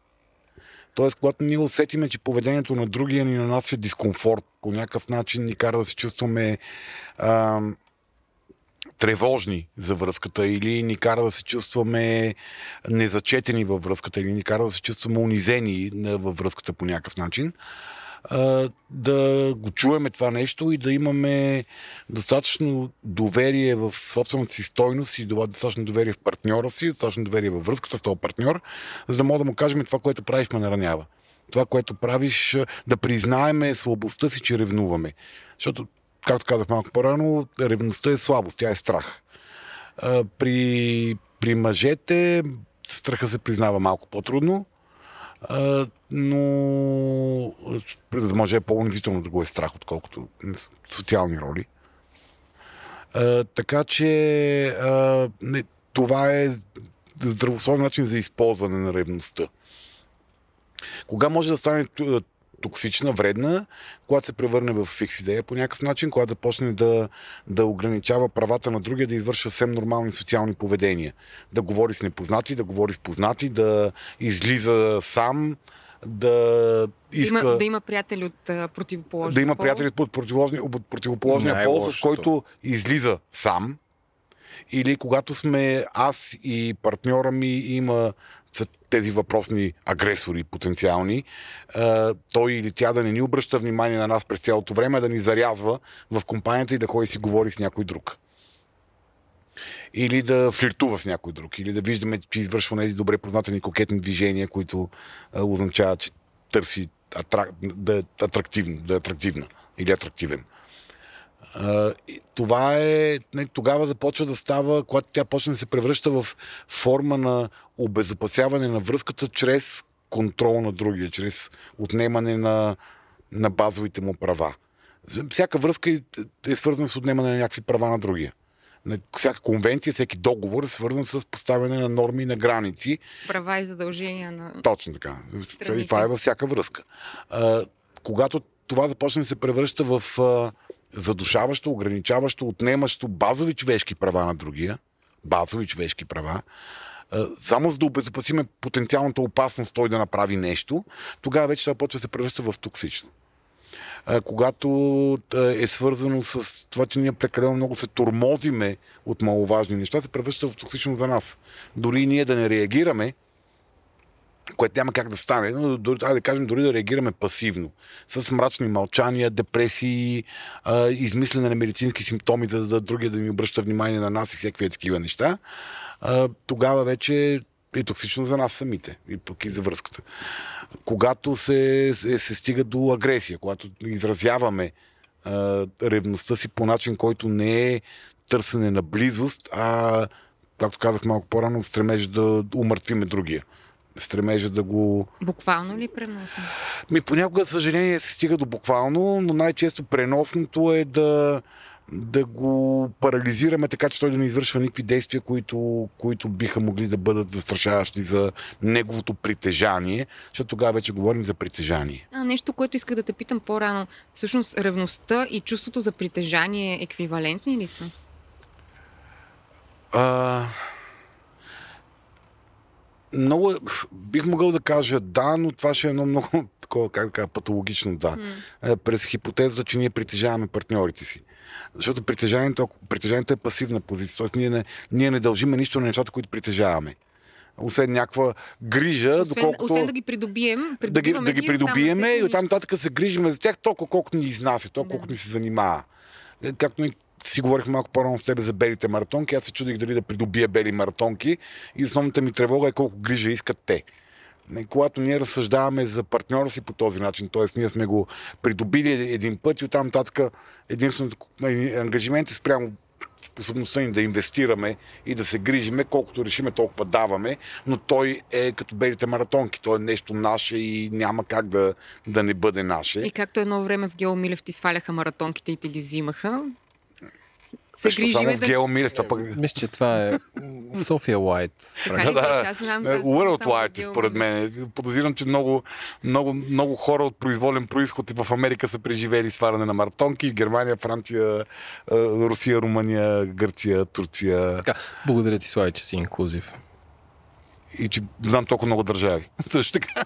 Тоест, когато ние усетиме, че поведението на другия ни нанася дискомфорт, по някакъв начин ни кара да се чувстваме ам, тревожни за връзката или ни кара да се чувстваме незачетени във връзката или ни кара да се чувстваме унизени във връзката по някакъв начин, да го чуеме това нещо и да имаме достатъчно доверие в собствената си стойност и достатъчно доверие в партньора си, достатъчно доверие във връзката с този партньор, за да можем да му кажем това, което правиш, ме наранява. Това, което правиш, да признаеме слабостта си, че ревнуваме. Защото както казах малко по-рано, ревността е слабост, тя е страх. При, при мъжете страха се признава малко по-трудно, но за мъже е по-унизително да го е страх, отколкото социални роли. Така че това е здравословен начин за използване на ревността. Кога може да стане токсична, вредна, когато се превърне в фикс идея по някакъв начин, когато започне да, да ограничава правата на другия, да извършва съвсем нормални социални поведения. Да говори с непознати, да говори с познати, да излиза сам, да иска... Да има, да има приятели от а, противоположния Да има пол. приятели от противоположния, от противоположния пол, с който излиза сам. Или когато сме аз и партньора ми има са тези въпросни агресори потенциални, той или тя да не ни обръща внимание на нас през цялото време, да ни зарязва в компанията и да ходи си говори с някой друг. Или да флиртува с някой друг, или да виждаме, че извършва тези добре познатени кокетни движения, които означават, че търси атрак... да е атрактивно, да е атрактивна или атрактивен. Това е, не, тогава започва да става, когато тя почне да се превръща в форма на обезопасяване на връзката чрез контрол на другия, чрез отнемане на, на базовите му права. Всяка връзка е, е свързана с отнемане на някакви права на другия. Всяка конвенция, всеки договор е свързан с поставяне на норми и на граници. Права и задължения на... Точно така. Страните. Това е във всяка връзка. А, когато това започне да се превръща в а, задушаващо, ограничаващо, отнемащо базови човешки права на другия, базови човешки права, само за да обезопасиме потенциалната опасност той да направи нещо, тогава вече това почва да се превръща в токсично. Когато е свързано с това, че ние прекалено много се тормозиме от маловажни неща, се превръща в токсично за нас. Дори ние да не реагираме, което няма как да стане, но дори, да кажем, дори да реагираме пасивно, с мрачни мълчания, депресии, а, измислене на медицински симптоми, за да другия да ни обръща внимание на нас и всякакви такива неща, а, тогава вече е токсично за нас самите и пък и за връзката. Когато се, се, се стига до агресия, когато изразяваме а, ревността си по начин, който не е търсене на близост, а, както казах малко по-рано, стремеж да умъртвиме другия стремежа да го... Буквално ли преносно? Ми понякога, съжаление, се стига до буквално, но най-често преносното е да, да го парализираме така, че той да не извършва никакви действия, които, които биха могли да бъдат застрашаващи за неговото притежание, защото тогава вече говорим за притежание. А, нещо, което исках да те питам по-рано. Всъщност, ревността и чувството за притежание еквивалентни ли са? А, много, е- бих могъл да кажа да, но това ще е едно много такова, как да кажа, патологично да. Mm. През хипотезата, че ние притежаваме партньорите си. Защото притежанието, притежанието е пасивна позиция. Тоест ние не, ние не дължиме нищо на нещата, които притежаваме. Освен някаква грижа, Освен, доколкото... освен да ги придобием, да ги, да ги придобиеме и оттам нататък се грижиме за тях толкова колкото ни изнася, толкова колкото ни се занимава. Е, Както и си говорих малко по-рано с тебе за белите маратонки, аз се чудих дали да придобия бели маратонки и основната ми тревога е колко грижа искат те. Не, Когато ние разсъждаваме за партньора си по този начин, т.е. ние сме го придобили един път и оттам нататък единственото ангажимент е спрямо способността ни да инвестираме и да се грижиме, колкото решиме, толкова даваме, но той е като белите маратонки. Той е нещо наше и няма как да, да не бъде наше. И както едно време в Гео Милев ти сваляха маратонките и ти ги взимаха, се Защо само грижиме в да... Гео Милев, това пък Мисля, че това е София Уайт. Така беше? Аз знам, World Wide, Гео според мен. Подозирам, че много, много, много хора от произволен происход в Америка са преживели сваляне на маратонки. В Германия, Франция, а, Русия, Румъния, Гърция, Турция. Така, благодаря ти, Слави, че си инклюзив. И че знам толкова много държави. Също така.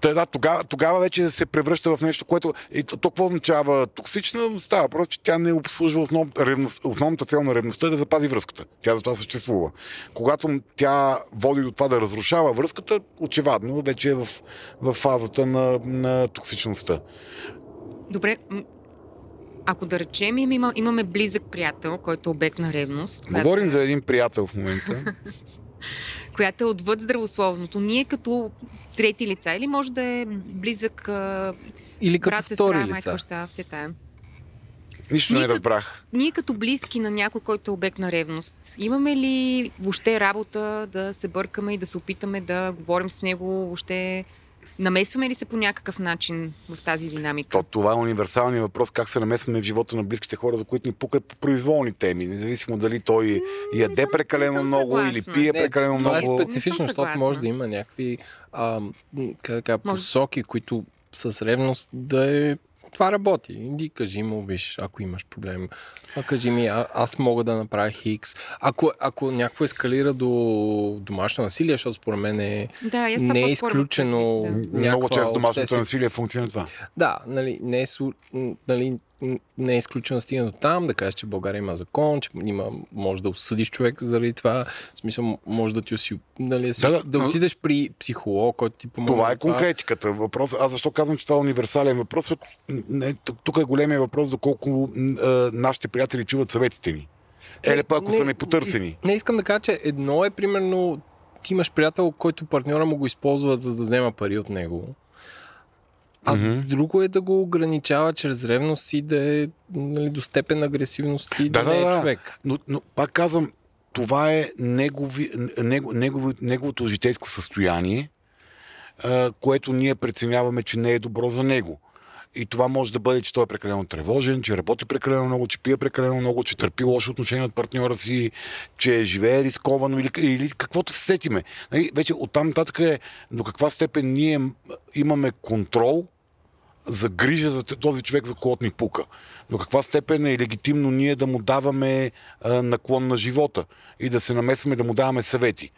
Та, да, тогава, тогава вече се превръща в нещо, което и то, какво означава токсична? Става въпрос, че тя не обслужва основ, ревност, основната цел на ревността е да запази връзката. Тя за това съществува. Когато тя води до това да разрушава връзката, очевидно вече е в, в фазата на, на токсичността. Добре, ако да речем, им има, имаме близък приятел, който е обект на ревност, която, Говорим за един приятел в момента. която е отвъд здравословното. Ние като трети лица или може да е близък Или като брат, втори сестра, майка, баща, все тая. Нищо Ние не като- разбрах. Ние като близки на някой, който е обект на ревност, имаме ли въобще работа да се бъркаме и да се опитаме да говорим с него, въобще намесваме ли се по някакъв начин в тази динамика? То, това е универсалният въпрос, как се намесваме в живота на близките хора, за които ни пукат по произволни теми. Независимо дали той яде съм- прекалено много или съгласна. пие Не, прекалено това е много. специфично, Не съм защото може да има някакви а, Може- посоки, които с ревност да е това работи. Иди, кажи му, виж, ако имаш проблем. А кажи ми, а, аз мога да направя хикс. Ако, ако някакво ескалира до домашно насилие, защото според мен е... Да, не е изключено. да. Много често домашното насилие функционира това. Да, нали, не е, нали, не е изключено да стигне до там, да кажеш, че България има закон, че има, може да осъдиш човек заради това. В смисъл, може да ти оси... Нали, да, Да, да, отидеш при психолог, който ти помогне. Това е за конкретиката. Въпрос, аз защо казвам, че това е универсален въпрос? Не, тук, е големия въпрос, доколко а, нашите приятели чуват съветите ни. Еле пък, ако са непотърсени. Не искам да кажа, че едно е примерно ти имаш приятел, който партньора му го използва за да взема пари от него. А Мгм. друго е да го ограничава чрез ревност и да е нали, до степен агресивност и да, Да, не е да, да. човек. Но, но пак казвам, това е негови, него, негови, неговото житейско състояние, което ние преценяваме, че не е добро за него. И това може да бъде, че той е прекалено тревожен, че работи прекалено много, че пие прекалено много, че търпи лошо отношение от партньора си, че живее рисковано или, или каквото се сетиме. Нали, вече оттам нататък е до каква степен ние имаме контрол за грижа за този човек, за когото ни пука. До каква степен е легитимно ние да му даваме а, наклон на живота и да се намесваме да му даваме съвети.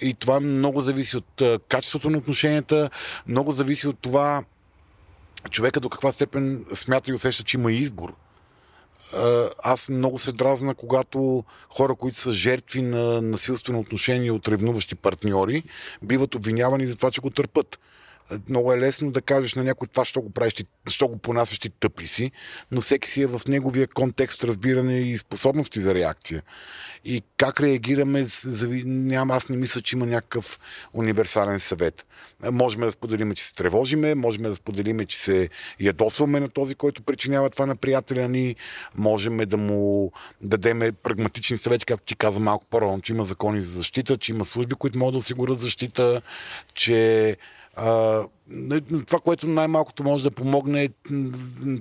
И това много зависи от а, качеството на отношенията, много зависи от това човека до каква степен смята и усеща, че има избор. Аз много се дразна, когато хора, които са жертви на насилствено отношение от ревнуващи партньори, биват обвинявани за това, че го търпат. Много е лесно да кажеш на някой това, що го правиш, ти, що го понасяш, ти тъп ли си, но всеки си е в неговия контекст, разбиране и способности за реакция. И как реагираме, няма, аз не мисля, че има някакъв универсален съвет. Можем да споделиме, че се тревожиме, можем да споделиме, че се ядосваме на този, който причинява това на приятеля ни, можем да му дадеме прагматични съвети, както ти каза малко по-рано, че има закони за защита, че има служби, които могат да осигурят защита, че а, това, което най-малкото може да помогне е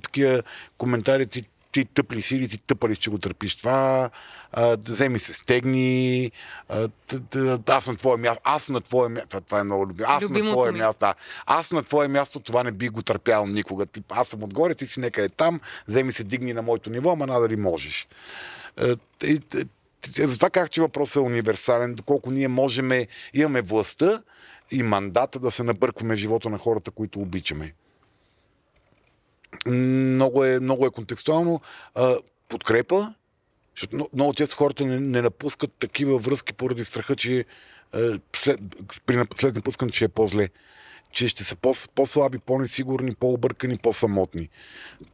такива коментари, ти тъп ли си или ти тъпа ли си, че го търпиш това, а, да вземи се стегни, а, т, т, аз на твое място, аз на твое място, това, това е много любимо, аз на Любимото твое ми. място, да, аз на твое място това не би го търпял никога. Ти, аз съм отгоре, ти си нека е там, вземи се дигни на моето ниво, ама надали можеш. Е, и- Затова казах, че въпросът е универсален, доколко ние можем, имаме властта и мандата да се набъркваме в живота на хората, които обичаме. Много е, много е контекстуално. А, подкрепа, защото много- често хората не, не напускат такива връзки поради страха, че след, при след напускане, че е по-зле. Че ще са по- по-слаби, по-несигурни, по-объркани, по-самотни.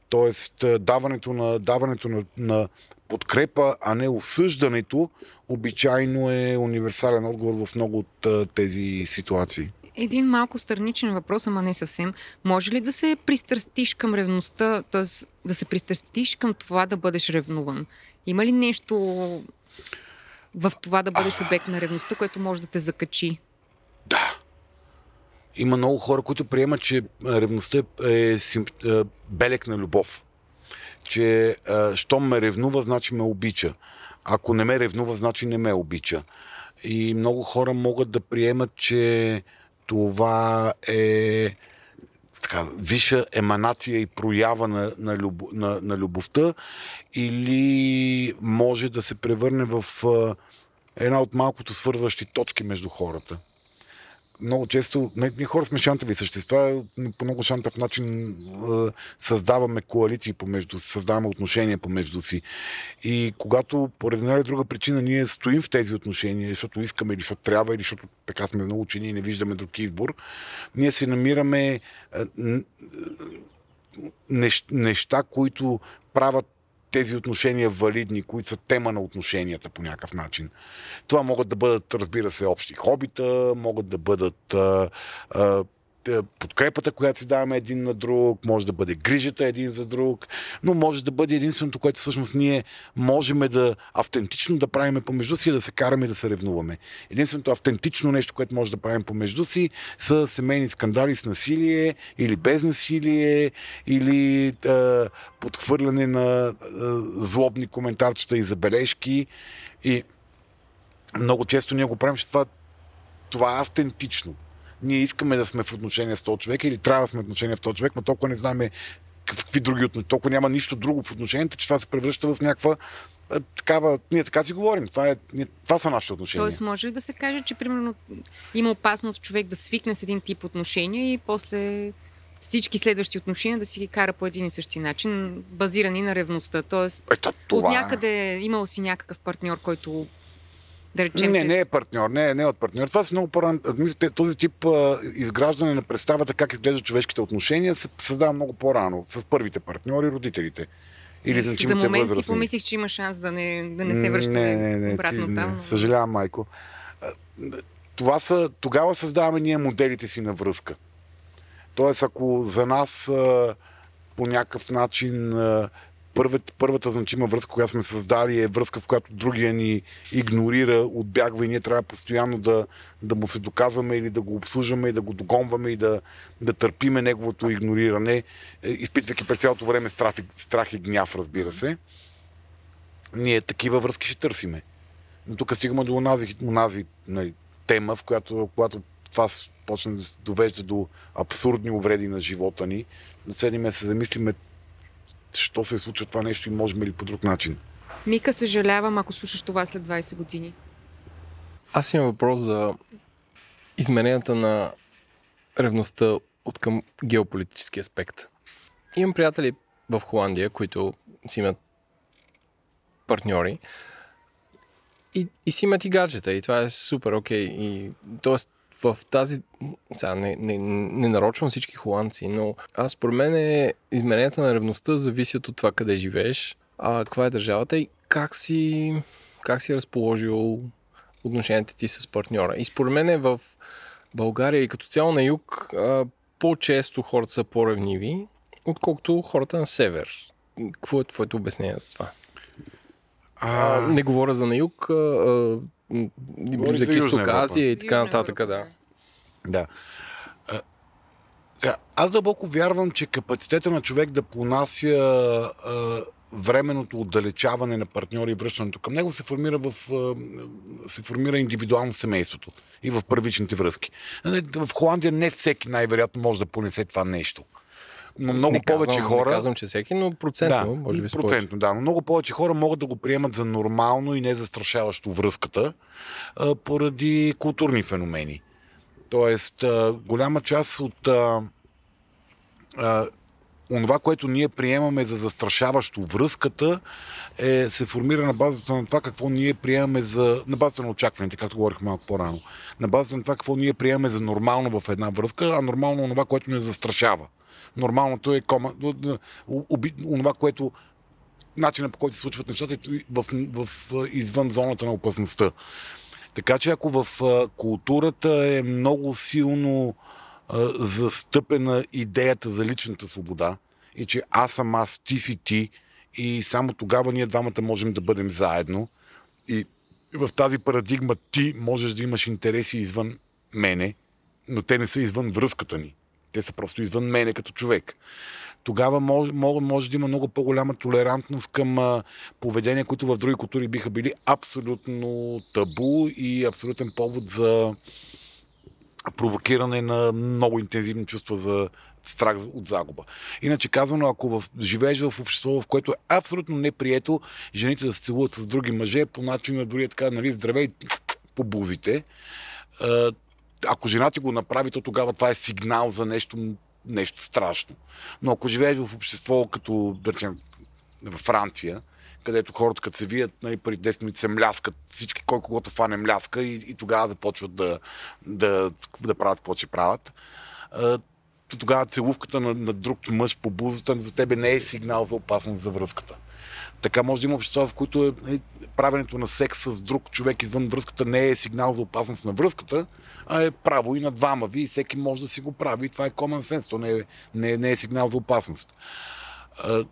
Тоест, даването на, даването на, на подкрепа, а не осъждането, обичайно е универсален отговор в много от тези ситуации. Един малко страничен въпрос, ама не съвсем. Може ли да се пристрастиш към ревността, т.е. да се пристрастиш към това да бъдеш ревнуван? Има ли нещо в това да бъдеш обект на ревността, което може да те закачи? Да. Има много хора, които приемат, че ревността е сим, а, белег на любов. Че а, щом ме ревнува, значи ме обича. Ако не ме ревнува, значи не ме обича. И много хора могат да приемат, че това е така, висша еманация и проява на, на, люб, на, на любовта или може да се превърне в а, една от малкото свързващи точки между хората много често, ние хора сме шантави същества, по много шантав начин създаваме коалиции помежду си, създаваме отношения помежду си. И когато по една или друга причина ние стоим в тези отношения, защото искаме или защото трябва, или защото така сме научени и не виждаме друг избор, ние се намираме неща, които правят тези отношения валидни, които са тема на отношенията по някакъв начин. Това могат да бъдат, разбира се, общи хобита, могат да бъдат а, а, подкрепата, която си даваме един на друг, може да бъде грижата един за друг, но може да бъде единственото, което всъщност ние можем да автентично да правим помежду си да се караме да се ревнуваме. Единственото автентично нещо, което може да правим помежду си са семейни скандали с насилие или без насилие или а, подхвърляне на а, злобни коментарчета и забележки и много често ние го правим, че това, това е автентично. Ние искаме да сме в отношение с този човек или трябва да сме в отношение с този човек, но толкова не знаем какви други отношения. Толкова няма нищо друго в отношенията, че това се превръща в някаква такава... Ние така си говорим. Това, е, ние, това са нашите отношения. Тоест, може ли да се каже, че примерно има опасност човек да свикне с един тип отношения и после всички следващи отношения да си ги кара по един и същи начин, базирани на ревността. Тоест, Ето, това от е. някъде имал си някакъв партньор, който да речем... Не, не е партньор, не, не е от партньор. Това са много по-рано. Този тип а, изграждане на представата как изглеждат човешките отношения се създава много по-рано. С първите партньори, родителите. Или За значимите момент си възрастни. помислих, че има шанс да не, да не се връщаме не, не, не, обратно ти, там. Не. Съжалявам, майко. Това са, тогава създаваме ние моделите си на връзка. Тоест, ако за нас по някакъв начин първата, значима връзка, която сме създали е връзка, в която другия ни игнорира, отбягва и ние трябва постоянно да, да му се доказваме или да го обслужваме и да го догонваме и да, да търпиме неговото игнориране, е, изпитвайки през цялото време страх, страх и гняв, разбира се. Ние такива връзки ще търсиме. Но тук стигаме до онази, онази нали, тема, в която, когато това почне да се довежда до абсурдни увреди на живота ни, да седим да се замислиме що се случва това нещо и можем ли по друг начин. Мика, съжалявам, ако слушаш това след 20 години. Аз имам въпрос за измененията на ревността от към геополитически аспект. Имам приятели в Холандия, които си имат партньори и, и си имат и гаджета и това е супер окей. Okay. И, тоест, в тази... Сега, не, не, не нарочвам всички холандци, но аз според мен е, измененията на ревността зависят от това къде живееш, а каква е държавата и как си, как си разположил отношенията ти с партньора. И според мен е в България и като цяло на юг а, по-често хората са по-ревниви, отколкото хората на север. Какво е твоето обяснение за това? А... Не говоря за на юг, а, Близък изток, Азия и така нататък, да. Да. сега, аз дълбоко вярвам, че капацитета на човек да понася а, временното отдалечаване на партньори и връщането към него се формира, в, се формира индивидуално семейството и в първичните връзки. Нали, в Холандия не всеки най-вероятно може да понесе това нещо но много не повече казвам, хора. Не казвам, че всеки, но процентно, да, може би. Процентно, да. Но много повече хора могат да го приемат за нормално и не застрашаващо връзката а, поради културни феномени. Тоест, а, голяма част от а, а, онова, което ние приемаме за застрашаващо връзката, е, се формира на базата на това какво ние приемаме за. на базата на очакваните, както говорих малко по-рано. На базата на това какво ние приемаме за нормално в една връзка, а нормално онова, което ни застрашава. Нормалното е кома, онова, което начинът по който се случват нещата в, в, в, извън зоната на опасността. Така че ако в културата е много силно а, застъпена идеята за личната свобода и че аз съм аз, ти си ти и само тогава ние двамата можем да бъдем заедно и в тази парадигма ти можеш да имаш интереси извън мене, но те не са извън връзката ни. Те са просто извън мене като човек. Тогава може, може, да има много по-голяма толерантност към поведения, които в други култури биха били абсолютно табу и абсолютен повод за провокиране на много интензивни чувства за страх от загуба. Иначе казано, ако в, живееш в общество, в което е абсолютно неприето жените да се целуват с други мъже, по начина дори е така, нали, здравей по бузите, ако жена ти го направи, то тогава това е сигнал за нещо, нещо страшно. Но ако живееш в общество, като, речем, в Франция, където хората, като се вият, нали, преди 10 минути се мляскат, всички, кой когото фане мляска и, и тогава започват да, да, да правят какво ще правят. тогава целувката на, на друг мъж по бузата за тебе не е сигнал за опасност за връзката. Така може да има общества, в които е, е, правенето на секс с друг човек извън връзката не е сигнал за опасност на връзката, а е право и на двама ви и всеки може да си го прави. И това е common sense, то не е, не е, не е сигнал за опасност. А,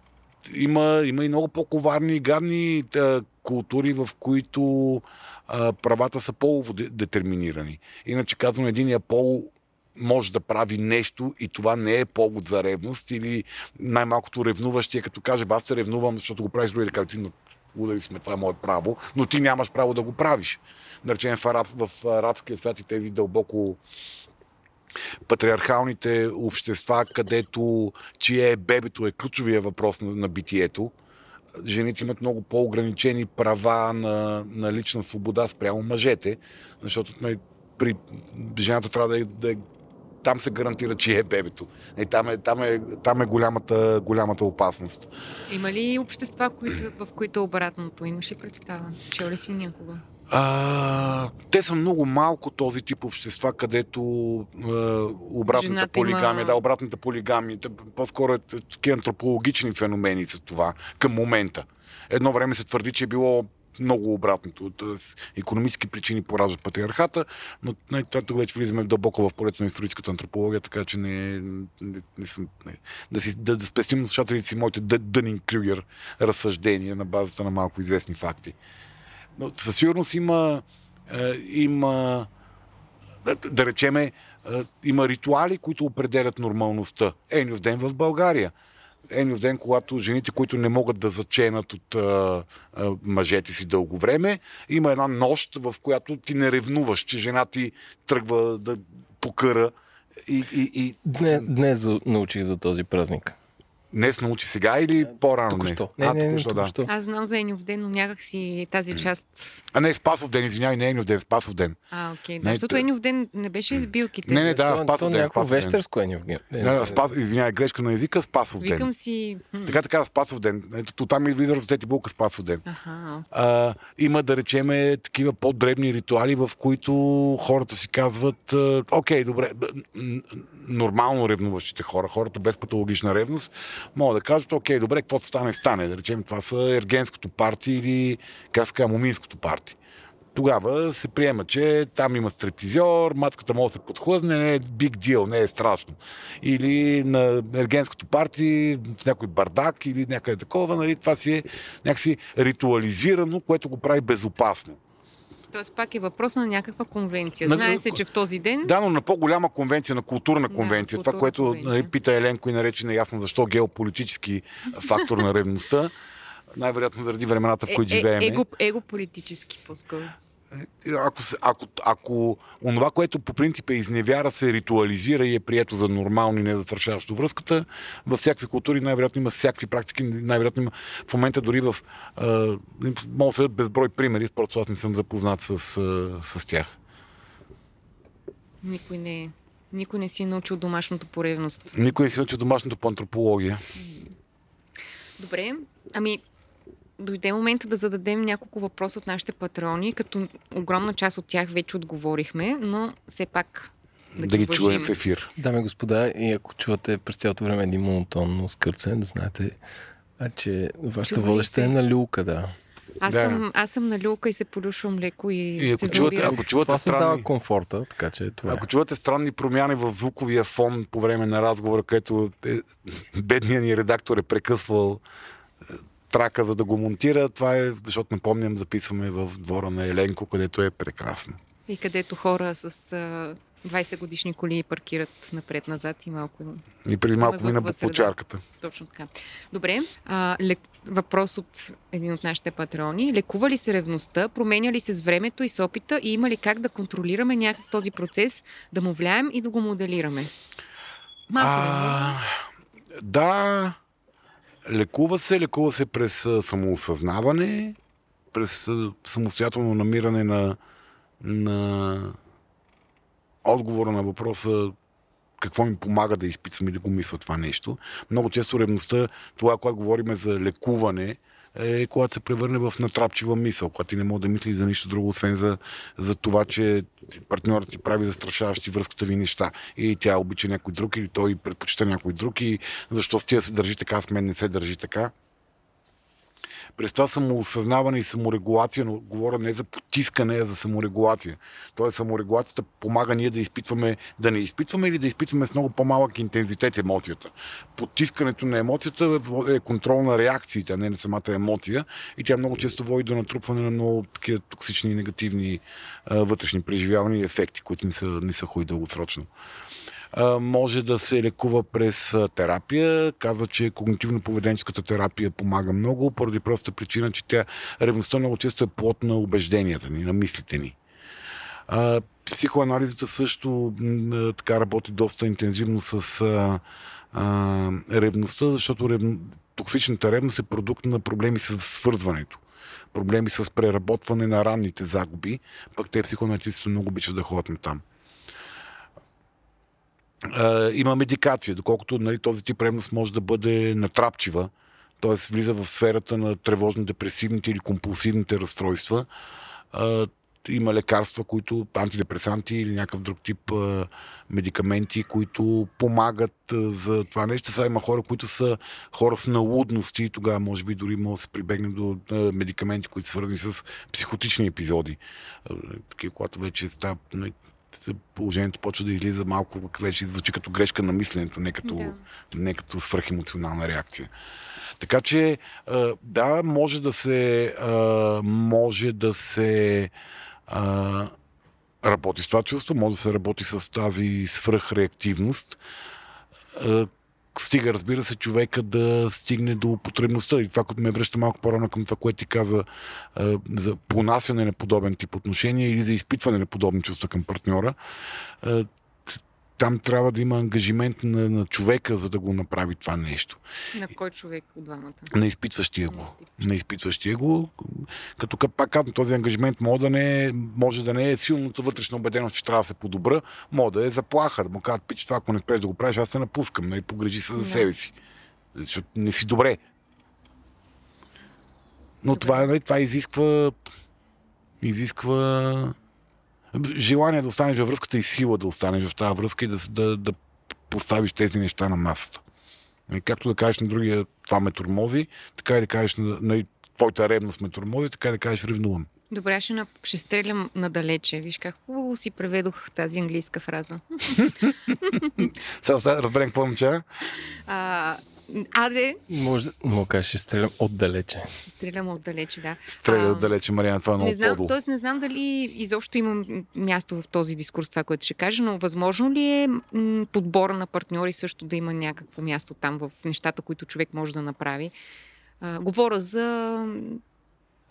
има, има и много по-коварни и гадни а, култури, в които а, правата са полово детерминирани. Иначе казвам, единия пол може да прави нещо и това не е повод за ревност или най-малкото ревнуващия, като каже, аз се ревнувам, защото го правиш други, да но удари сме, това е мое право, но ти нямаш право да го правиш. Да речем в, араб, в арабския свят и тези дълбоко патриархалните общества, където чие е бебето е ключовия въпрос на, на битието, жените имат много по-ограничени права на, на лична свобода спрямо мъжете, защото нали, при жената трябва да е, да е там се гарантира, че е бебето. И там е, там е, там е голямата, голямата опасност. Има ли общества, които, в които обратното? Имаш ли представа? Чел ли си някога? А, те са много малко този тип общества, където а, обратната Жената полигамия, има... да, обратната полигамия, по-скоро е такива антропологични феномени за това към момента. Едно време се твърди, че е било много обратното. Тоест, економически причини пораждат патриархата, но не, това тук вече влизаме дълбоко в полето на историческата антропология, така че не, не, не съм... Не. Да, си, да, да спестим слушателите си моите Дънин Крюгер разсъждения на базата на малко известни факти. Но със сигурност има, е, има да, да речеме, е, има ритуали, които определят нормалността. Енюв ден в България. Енюв ден, когато жените, които не могат да заченат от а, а, мъжете си дълго време, има една нощ, в която ти не ревнуваш, че жена ти тръгва да покъра. И, и, и... Днес, днес научих за този празник. Днес научи сега или по-рано Току-що. днес? Не, не, не, току-що, да. Аз знам за Енюв ден, но някак си тази част... А не, Спасов ден, извинявай, не Енюв ден, Спасов ден. А, окей. Да, Не, защото Енюв ден не беше избилките. Не, не, да, то, Спасов то ден, някакво ден. вещерско е. Не, Не, не, спас, извинявай, грешка на езика, Спасов ден. Викам си... Така така, Спасов ден. Ето, там излиза разотети булка Спасов ден. Аха. А, има, да речеме, такива по-дребни ритуали, в които хората си казват, а, окей, добре, нормално ревнуващите хора, хората без патологична ревност, могат да кажат, окей, добре, какво стане, стане. Да речем, това са ергенското парти или, как се парти. Тогава се приема, че там има стриптизьор, мацката може да се подхлъзне, не е big deal, не е страшно. Или на ергенското парти с някой бардак или някъде такова, нали, това си е някакси ритуализирано, което го прави безопасно. Тоест пак е въпрос на някаква конвенция. На- Знае се, че в този ден... Да, но на по-голяма конвенция, на културна Да, конвенция. това, културна което конвенция. нали, пита Еленко и нарече неясно защо геополитически фактор на ревността. Най-вероятно заради времената, в които е, живеем. е, его, его политически по-скоро. Ако, ако, ако онова, което по принцип е изневяра, се ритуализира и е прието за нормално и не застрашаващо връзката, във всякакви култури най-вероятно има всякакви практики, най-вероятно има в момента дори в... А, мога да се безброй примери, просто аз не съм запознат с, с тях. Никой не е. Никой не си е научил домашното по ревност. Никой не си учи домашното по антропология. Добре, ами дойде момента да зададем няколко въпроса от нашите патрони, като огромна част от тях вече отговорихме, но все пак да, Да, ги уважим. чуем в ефир. Дами и господа, и ако чувате през цялото време един монотонно скърцен, да знаете, а, че вашата водеща е на люлка, да. Аз, Да. съм, аз съм на люлка и се полюшвам леко и, И ако се чувате, ако чувате Това създава странни... комфорта, така че това е. Ако чувате странни промяни в звуковия фон по време на разговора, където е, бедният ни редактор е прекъсвал трака, за да го монтира, това е, защото напомням, записваме в двора на Еленко, където е прекрасно. И където хора с а, 20 годишни коли паркират напред-назад и малко И преди малко мина по чарката. Точно така. Добре. А, лек... Въпрос от един от нашите патрони. Лекува ли се ревността? Променя ли се с времето и с опита? И има ли как да контролираме някак този процес, да му влияем и да го моделираме? Малко да А, да, лекува се, лекува се през самоосъзнаване, през самостоятелно намиране на, на отговора на въпроса какво ми помага да изпитвам и да го мисля това нещо. Много често ревността, това, когато говорим за лекуване, е когато се превърне в натрапчива мисъл, когато ти не може да мисли за нищо друго, освен за, за това, че партньорът ти прави застрашаващи връзката ви неща. И тя обича някой друг, или той предпочита някой друг, и защо с тия се държи така, с мен не се държи така. През това самоосъзнаване и саморегулация, но говоря не за потискане, а за саморегулация. Тоест саморегулацията помага ние да изпитваме, да не изпитваме или да изпитваме с много по-малък интензитет емоцията. Потискането на емоцията е контрол на реакциите, а не на самата емоция и тя много често води до натрупване на много такива токсични и негативни а, вътрешни преживявания и ефекти, които не са, не са хуй дългосрочно. Може да се лекува през терапия. Казва, че когнитивно-поведенческата терапия помага много, поради простата причина, че тя ревността много често е плод на убежденията ни, на мислите ни. Психоанализата също така работи доста интензивно с а, а, ревността, защото рев... токсичната ревност е продукт на проблеми с свързването. Проблеми с преработване на ранните загуби, пък те психоаналитиците много обичат да ходят на там. Има медикация, доколкото нали, този тип ревност може да бъде натрапчива, т.е. влиза в сферата на тревожно-депресивните или компулсивните разстройства. А, има лекарства, които антидепресанти или някакъв друг тип а, медикаменти, които помагат а, за това нещо. Сега има хора, които са хора с налудности и тогава може би дори може да се прибегне до а, медикаменти, които са свързани с психотични епизоди. Такива, когато вече става нали, положението почва да излиза малко, вече звучи като грешка на мисленето, не като, Да. не като свръхемоционална реакция. Така че, да, може да се, може да се работи с това чувство, може да се работи с тази свръхреактивност. Стига, разбира се, човека да стигне до потребността. И това, което ме връща малко по-рано към това, което ти каза за понасяне на подобен тип отношения или за изпитване на подобни чувства към партньора. Там трябва да има ангажимент на, на човека, за да го направи това нещо. На кой човек от двамата? На изпитващия го. На изпитващия го. Като ка- пак казвам, този ангажимент може да, не е, може да не е силната вътрешна убеденост, че трябва да се подобра, може да е заплаха, да му кажат, пич, това ако не спреш да го правиш, аз се напускам, нали, погрежи се за себе си. Защото не си добре. Но Добре. това, нали, това изисква изисква желание да останеш във връзката и сила да останеш в тази връзка и да, да, да поставиш тези неща на масата. Нали, Както да кажеш на другия, това ме тормози, така и да кажеш на, на твоята ревност ме тормози, така и да кажеш ревнувам. Добре, аз ще, на... ще стрелям надалече. Виж как хубаво си преведох тази английска фраза. Сега разберем какво момче. А, аде, Може да му кажеш, ще стрелям отдалече. ще стрелям отдалече, да. Стреля отдалече, Мариана, това е много Не знам, по-долу. т.е. не знам дали изобщо има м- място в този дискурс, това, което ще кажа, но възможно ли е м- подбора на партньори също да има някакво място там в нещата, които човек може да направи? А, говоря за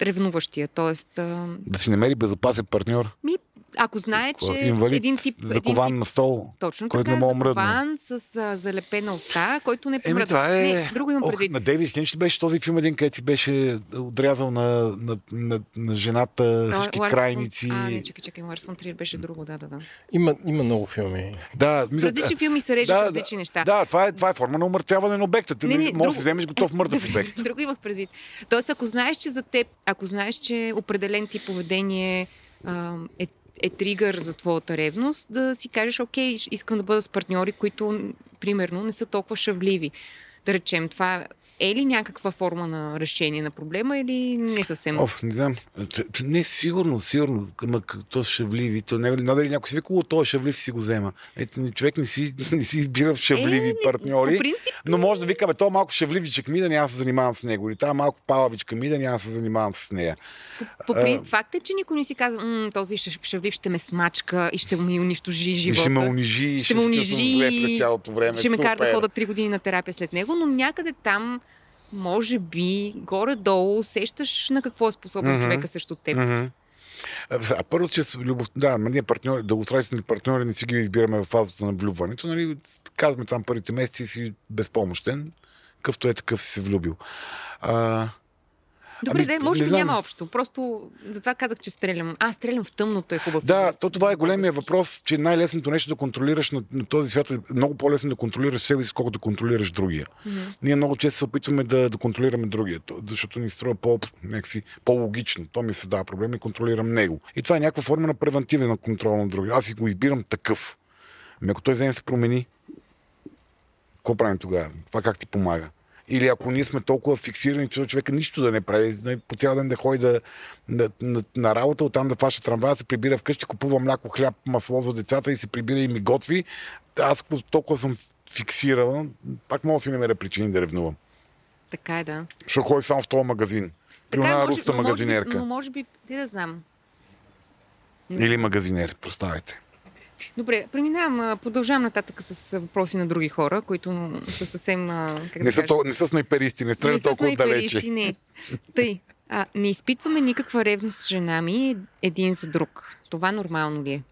ревнуващия, т.е. Да си намери безопасен партньор, ми, ако знае, Какво? че инвалид, един тип, един закован тип на стол. точно който така, не мога да мръдне. закован с а, залепена уста, който не Еми, помръдва. това е... Не, друго имам Ох, предвид. на Дейвид Линч ли беше този филм един, където си беше отрязал на, на, на, на жената всички Ларс крайници. А, не, чакай, чакай, Ларс фон Триер беше друго, да, да, да. Има, има много филми. Да, мисля, различни филми се режат да, различни неща. Да, това е, това е форма на умъртвяване на обекта. Ти Не, не, можеш да друго- си вземеш готов мъртъв обект. Друго имах предвид. Тоест, ако знаеш, че за теб, ако знаеш, че определен тип поведение а, е, е тригър за твоята ревност, да си кажеш, окей, искам да бъда с партньори, които, примерно, не са толкова шавливи. Да речем, това е ли някаква форма на решение на проблема или не съвсем? Оф, не знам. Не, сигурно, сигурно. Ама то шавливи. То не, надали някой си вика, «О, той е шавлив, си го взема. Ето, човек не си, не си избира шавливи Е, партньори. По принцип, Но може да вика, бе, то малко шавливичък ми да няма се занимавам с него. Или тази малко палавичка ми да няма се занимавам с нея. по, при... факт е, че никой не си казва, "М, този шав- шавлив ще ме смачка и ще ми унищожи живота. ще ме унижи, и ще ме унижи, ще ме кара да хода три години на терапия след него, но някъде там, може би, горе-долу усещаш на какво е способен Мгм. човека срещу теб. Мгм. А първо, че любов... да, ние партньори, дългосрочни партньори не си ги избираме в фазата на влюбването. Нали? Казваме там първите месеци си безпомощен, какъвто е такъв си се влюбил. А, Добре, Ами, де, може би няма общо. Просто затова казах, че стрелям. А, стрелям в тъмното е хубав. да, то това е големия въпрос, че най-лесното нещо да контролираш на, на този свят е много по-лесно да контролираш себе си, колкото да контролираш другия. Мгм. Ние много често се опитваме да, да контролираме другия, то- защото ни струва по, някакси, по-логично. То ми създава проблем и контролирам него. И това е някаква форма на превентивен контрол на другия. Аз си го избирам такъв. Ами ако той вземе се промени, какво правим тогава? Това как ти помага? Или ако ние сме толкова фиксирани, че човека нищо да не прави, нали, по цял ден да ходи да, на, на, на работа, оттам да фаща трамвая, се прибира вкъщи, купува мляко, хляб, масло за децата и се прибира и ми готви, аз толкова съм фиксирал, пак мога да си намеря причини да ревнувам. Така е, да. Ще ходи само в този магазин. При Така е, една руста магазинерка. но може би, те да знам. Или магазинер, представете. Добре, преминавам, продължавам нататък с въпроси на други хора, които са съвсем, как Не да са, то, не са снайперисти, не стрелят толкова далече. не. Тъй, а, не изпитваме никаква ревност с жена ми един за друг. Това нормално ли е?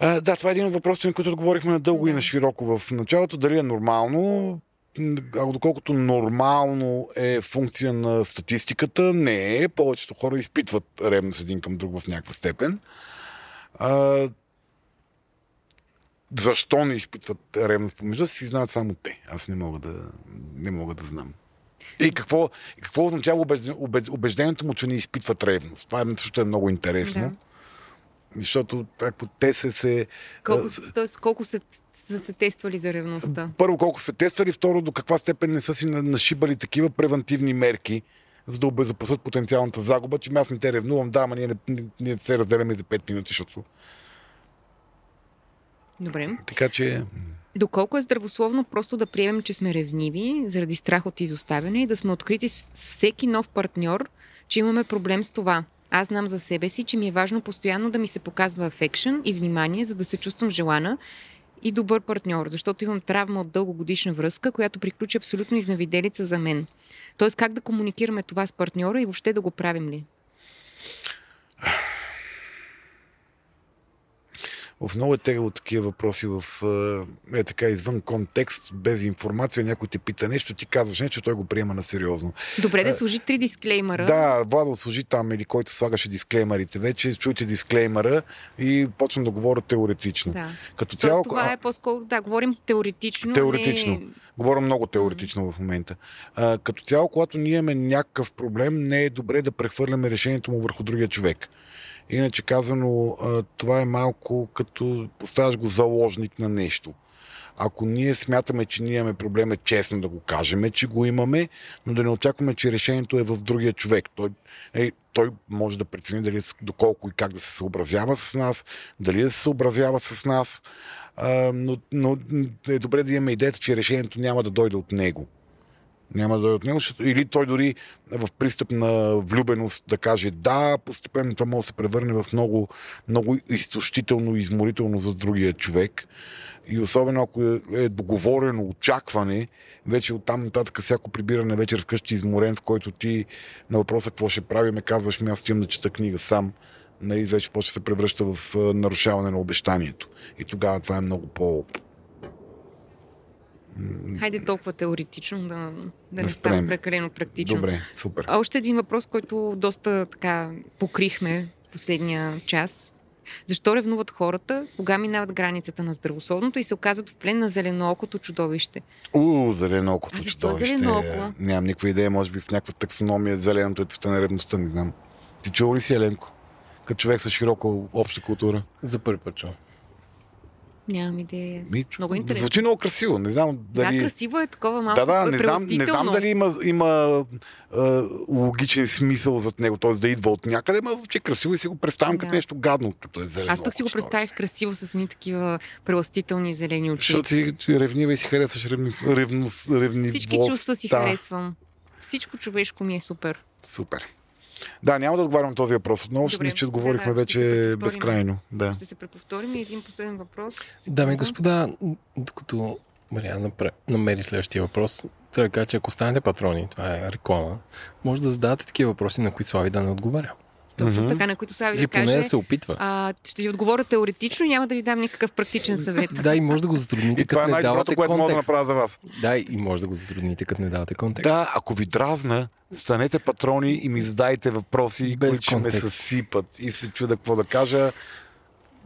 А, да, това е един от въпросите, на които отговорихме на дълго Да. и на широко в началото. Дали е нормално? А доколкото нормално е функция на статистиката, не е. Повечето хора изпитват ревност един към друг в някаква степен. А, защо не изпитват ревност помежду си, знаят само те. Аз не мога да, не мога да знам. И какво, какво означава убежден, убеж- убеждението му, че не изпитват ревност? Това е, също е много интересно. Да. Защото ако те се се... Колко, тоест, колко са, са се тествали за ревността? първо колко са тествали, второ до каква степен не са си на- нашибали такива превентивни мерки, за да обезопасят потенциалната загуба, че аз не те ревнувам, да, ама ние, не, ние- се разделяме за 5 минути, защото... Добре. Така че... Доколко е здравословно просто да приемем, че сме ревниви заради страх от изоставяне и да сме открити с всеки нов партньор, че имаме проблем с това. Аз знам за себе си, че ми е важно постоянно да ми се показва афекшън и внимание, за да се чувствам желана и добър партньор, защото имам травма от дългогодишна връзка, която приключи абсолютно изнавиделица за мен. Тоест как да комуникираме това с партньора и въобще да го правим ли? В много е тегаво такива въпроси в е, така извън контекст, без информация, някой те пита нещо, ти казваш нещо, той го приема на сериозно. Добре да служи три дисклеймера. Да, Владо служи там или който слагаше дисклеймерите вече, чуйте дисклеймера и почвам да говоря теоретично. Да. Като Тоест цяло, това е по-скоро, да, говорим теоретично. Теоретично. Не... Говоря много теоретично в момента. А, като цяло, когато ние имаме някакъв проблем, не е добре да прехвърляме решението му върху другия човек. Иначе казано, това е малко като поставяш го заложник на нещо. Ако ние смятаме, че ние имаме проблем, е честно да го кажем, че го имаме, но да не очакваме, че решението е в другия човек. Той, е, той може да прецени дали доколко и как да се съобразява с нас, дали да се съобразява с нас, а, но, но е добре да имаме идеята, че решението няма да дойде от него. Няма да дойде от него, или той дори в пристъп на влюбеност да каже да, постепенно това може да се превърне в много, много изтощително изморително за другия човек. И особено ако е, е договорено очакване, вече оттам нататък всяко прибиране вечер вкъщи изморен, в който ти на въпроса какво ще правим, казваш ми аз отивам да чета книга сам, нали, вече почва се превръща в а, нарушаване на обещанието. И тогава това е много по... Хайде толкова теоретично, да, да Да не спрем. стане прекалено практично. Добре, супер. А Още един въпрос, който доста така покрихме последния час. Защо ревнуват хората, кога минават границата на здравословното и се оказват в плен на зеленоокото чудовище? У, зеленокото А защо чудовище. зеленооко? Нямам никаква идея, може би в някаква таксономия зеленото е цвета на ревността, не знам. Ти чува ли си, Еленко? Като човек с широка обща култура. За първи път чувам. Нямам идея. Ми, Много интересно. Звучи много красиво. Не знам дали... Да, красиво е такова малко Да, да, не знам, не знам дали има, има а, логичен смисъл зад него, т.е. да идва от някъде, но звучи красиво и си го представям като Да. нещо гадно, като е зелено. Аз пък си го представих красиво с едни такива прелъстителни зелени очи. Защото си ревнива и си харесваш ревни, ревност, ревнивост. Всички чувства си харесвам. Всичко човешко ми е супер. Супер. Да, няма да отговарям този въпрос отново, Добре. Че отговорихме да, вече безкрайно. Да. Ще се преповторим и един последен въпрос. Дами и господа, докато Мариана намери следващия въпрос, трябва да кажа, че ако станете патрони, това е реклама, може да задавате такива въпроси, на които Слави да не отговаря. Точно Мгм. така, на които Слави Или да каже. да се опитва. А, ще ви отговоря теоретично и няма да ви дам никакъв практичен съвет. Да, и може да го затрудните, И това е като не давате което мога да контекст. направя за вас. Да, и може да го затрудните, като не давате контекст. Да, ако ви дразна, станете патрони и ми задайте въпроси, Без които ще ме контекст. съсипат. И се чуда какво да кажа.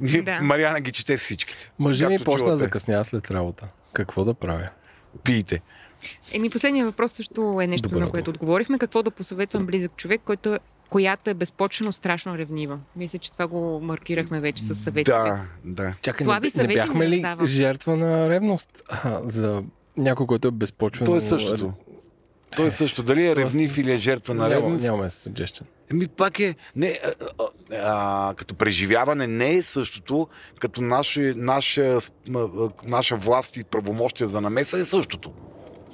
Да. Мариана ги чете всичките. Мъжа ми почна да закъснява след работа. Какво да правя? Пийте. Еми, последният въпрос също е нещо, Добър на което отговорихме. Какво да посъветвам близък човек, който, която е безпочвено страшно ревнива? Мисля, че това го маркирахме вече с съветите. Да, да. Чакай, Слаби не, не бяхме не ли жертва на ревност а, за някой, който е безпочвен? То е същото. То е също. Дали е ревнив или е жертва на ревност. нямаме suggestion. Еми, пак е. Не, а, а, като преживяване не е същото, като наше, наша, наша власт и правомощия за намеса е същото.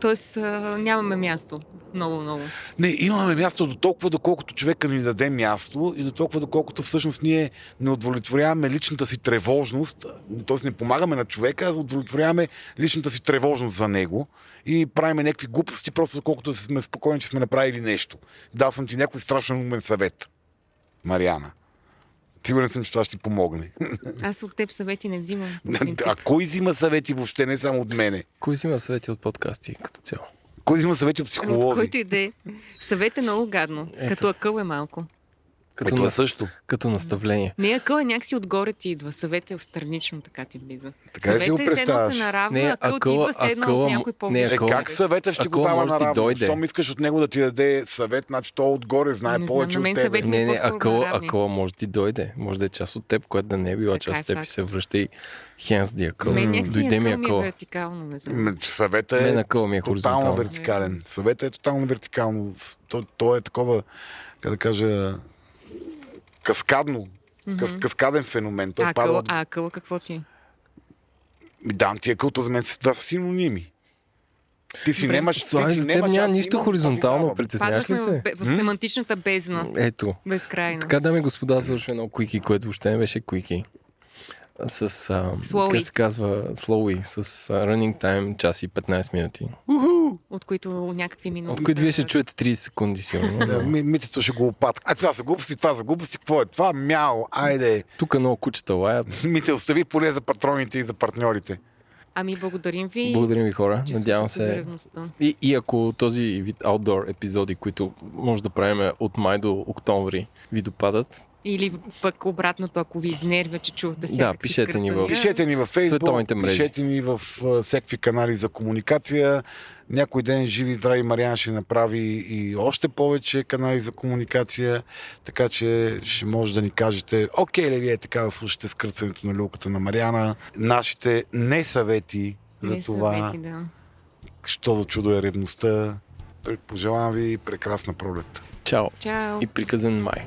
Тоест, нямаме място. Много, много. Не, имаме място до толкова, доколкото човека ни даде място и до толкова, доколкото всъщност ние не удовлетворяваме личната си тревожност, т.е. не помагаме на човека, а удовлетворяваме личната си тревожност за него и правиме някакви глупости, просто доколкото сме спокойни, че сме направили нещо. Дал съм ти някой страшен умен съвет. Мариана. Сигурен съм, че това ще ти помогне. Аз от теб съвети не взимам. А кой взима съвети въобще, не само от мене? Кой си има съвети от подкасти като цяло? Кой взима съвети от От психолози? който и да е. Съвет е много гадно. Ето. Като акъл е малко. Като, Ето на, е също. като наставление. Не, акъл е някакси отгоре ти идва. Съвет е странично така ти влиза. Така ли си го Съвет е представяш? сте наравно, Не, акъл ти акъла- идва все едно от някой по не, Е, акъл- как съвета ще Ако го дава наравно? дойде. Щом искаш от него да ти даде съвет, значи то отгоре знае Не знам, повече на мен от тебе. съвет ми- Не, не, наравни. акъла може да ти дойде. Може да е част от теб, която да не е била Така част е от теб и се връща и хенс ди акъл. Мен някакси ми акъл ми е вертикално, не знам. Мен е ми е тотално хоризонтално. вертикален. Съвета е тотално вертикално. То, то е такова, как да кажа, каскадно. Кас, каскаден феномен. Той А пада а акъл какво ти е? Ми, Да, ти акълто за мен това са синоними. Ти си немаш... ти си немаш, няма нищо хоризонтално. Притесняваш ли се? в, в семантичната бездна. Ето. Безкрайна. Така, дами и господа, свършва едно куики, което въобще не беше куики. С, а, Slowy. как се казва, слоуи, с а, running time час и 15 минути. От които някакви минути. От които вие ще чуете 30 секунди сигурно. Да, ми- Митето ще го опатка. А това са глупости, това са глупости. Какво е това? Мяо, айде. Тук много кучета лаят. Мите, остави поне за патроните и за партньорите. Ами благодарим ви. Благодарим ви хора. че Надявам за се. И, и ако този вид аутдор епизоди, които може да правим от май до октомври, ви допадат, Или пък обратното, ако ви изнервя, че чувате Да, всякакви пишете ни в-. Пишете ни във Facebook, пишете ни в всякакви канали за комуникация. Някой ден живи и здрави Мариан ще направи и още повече канали за комуникация, така че ще може да ни кажете, окей ли вие така да слушате скърцането на люлката на Мариана, нашите не съвети за Не това, съвети, да. що за чудо е ревността. Пожелавам ви прекрасна пролет. чао Чао! и приказен май.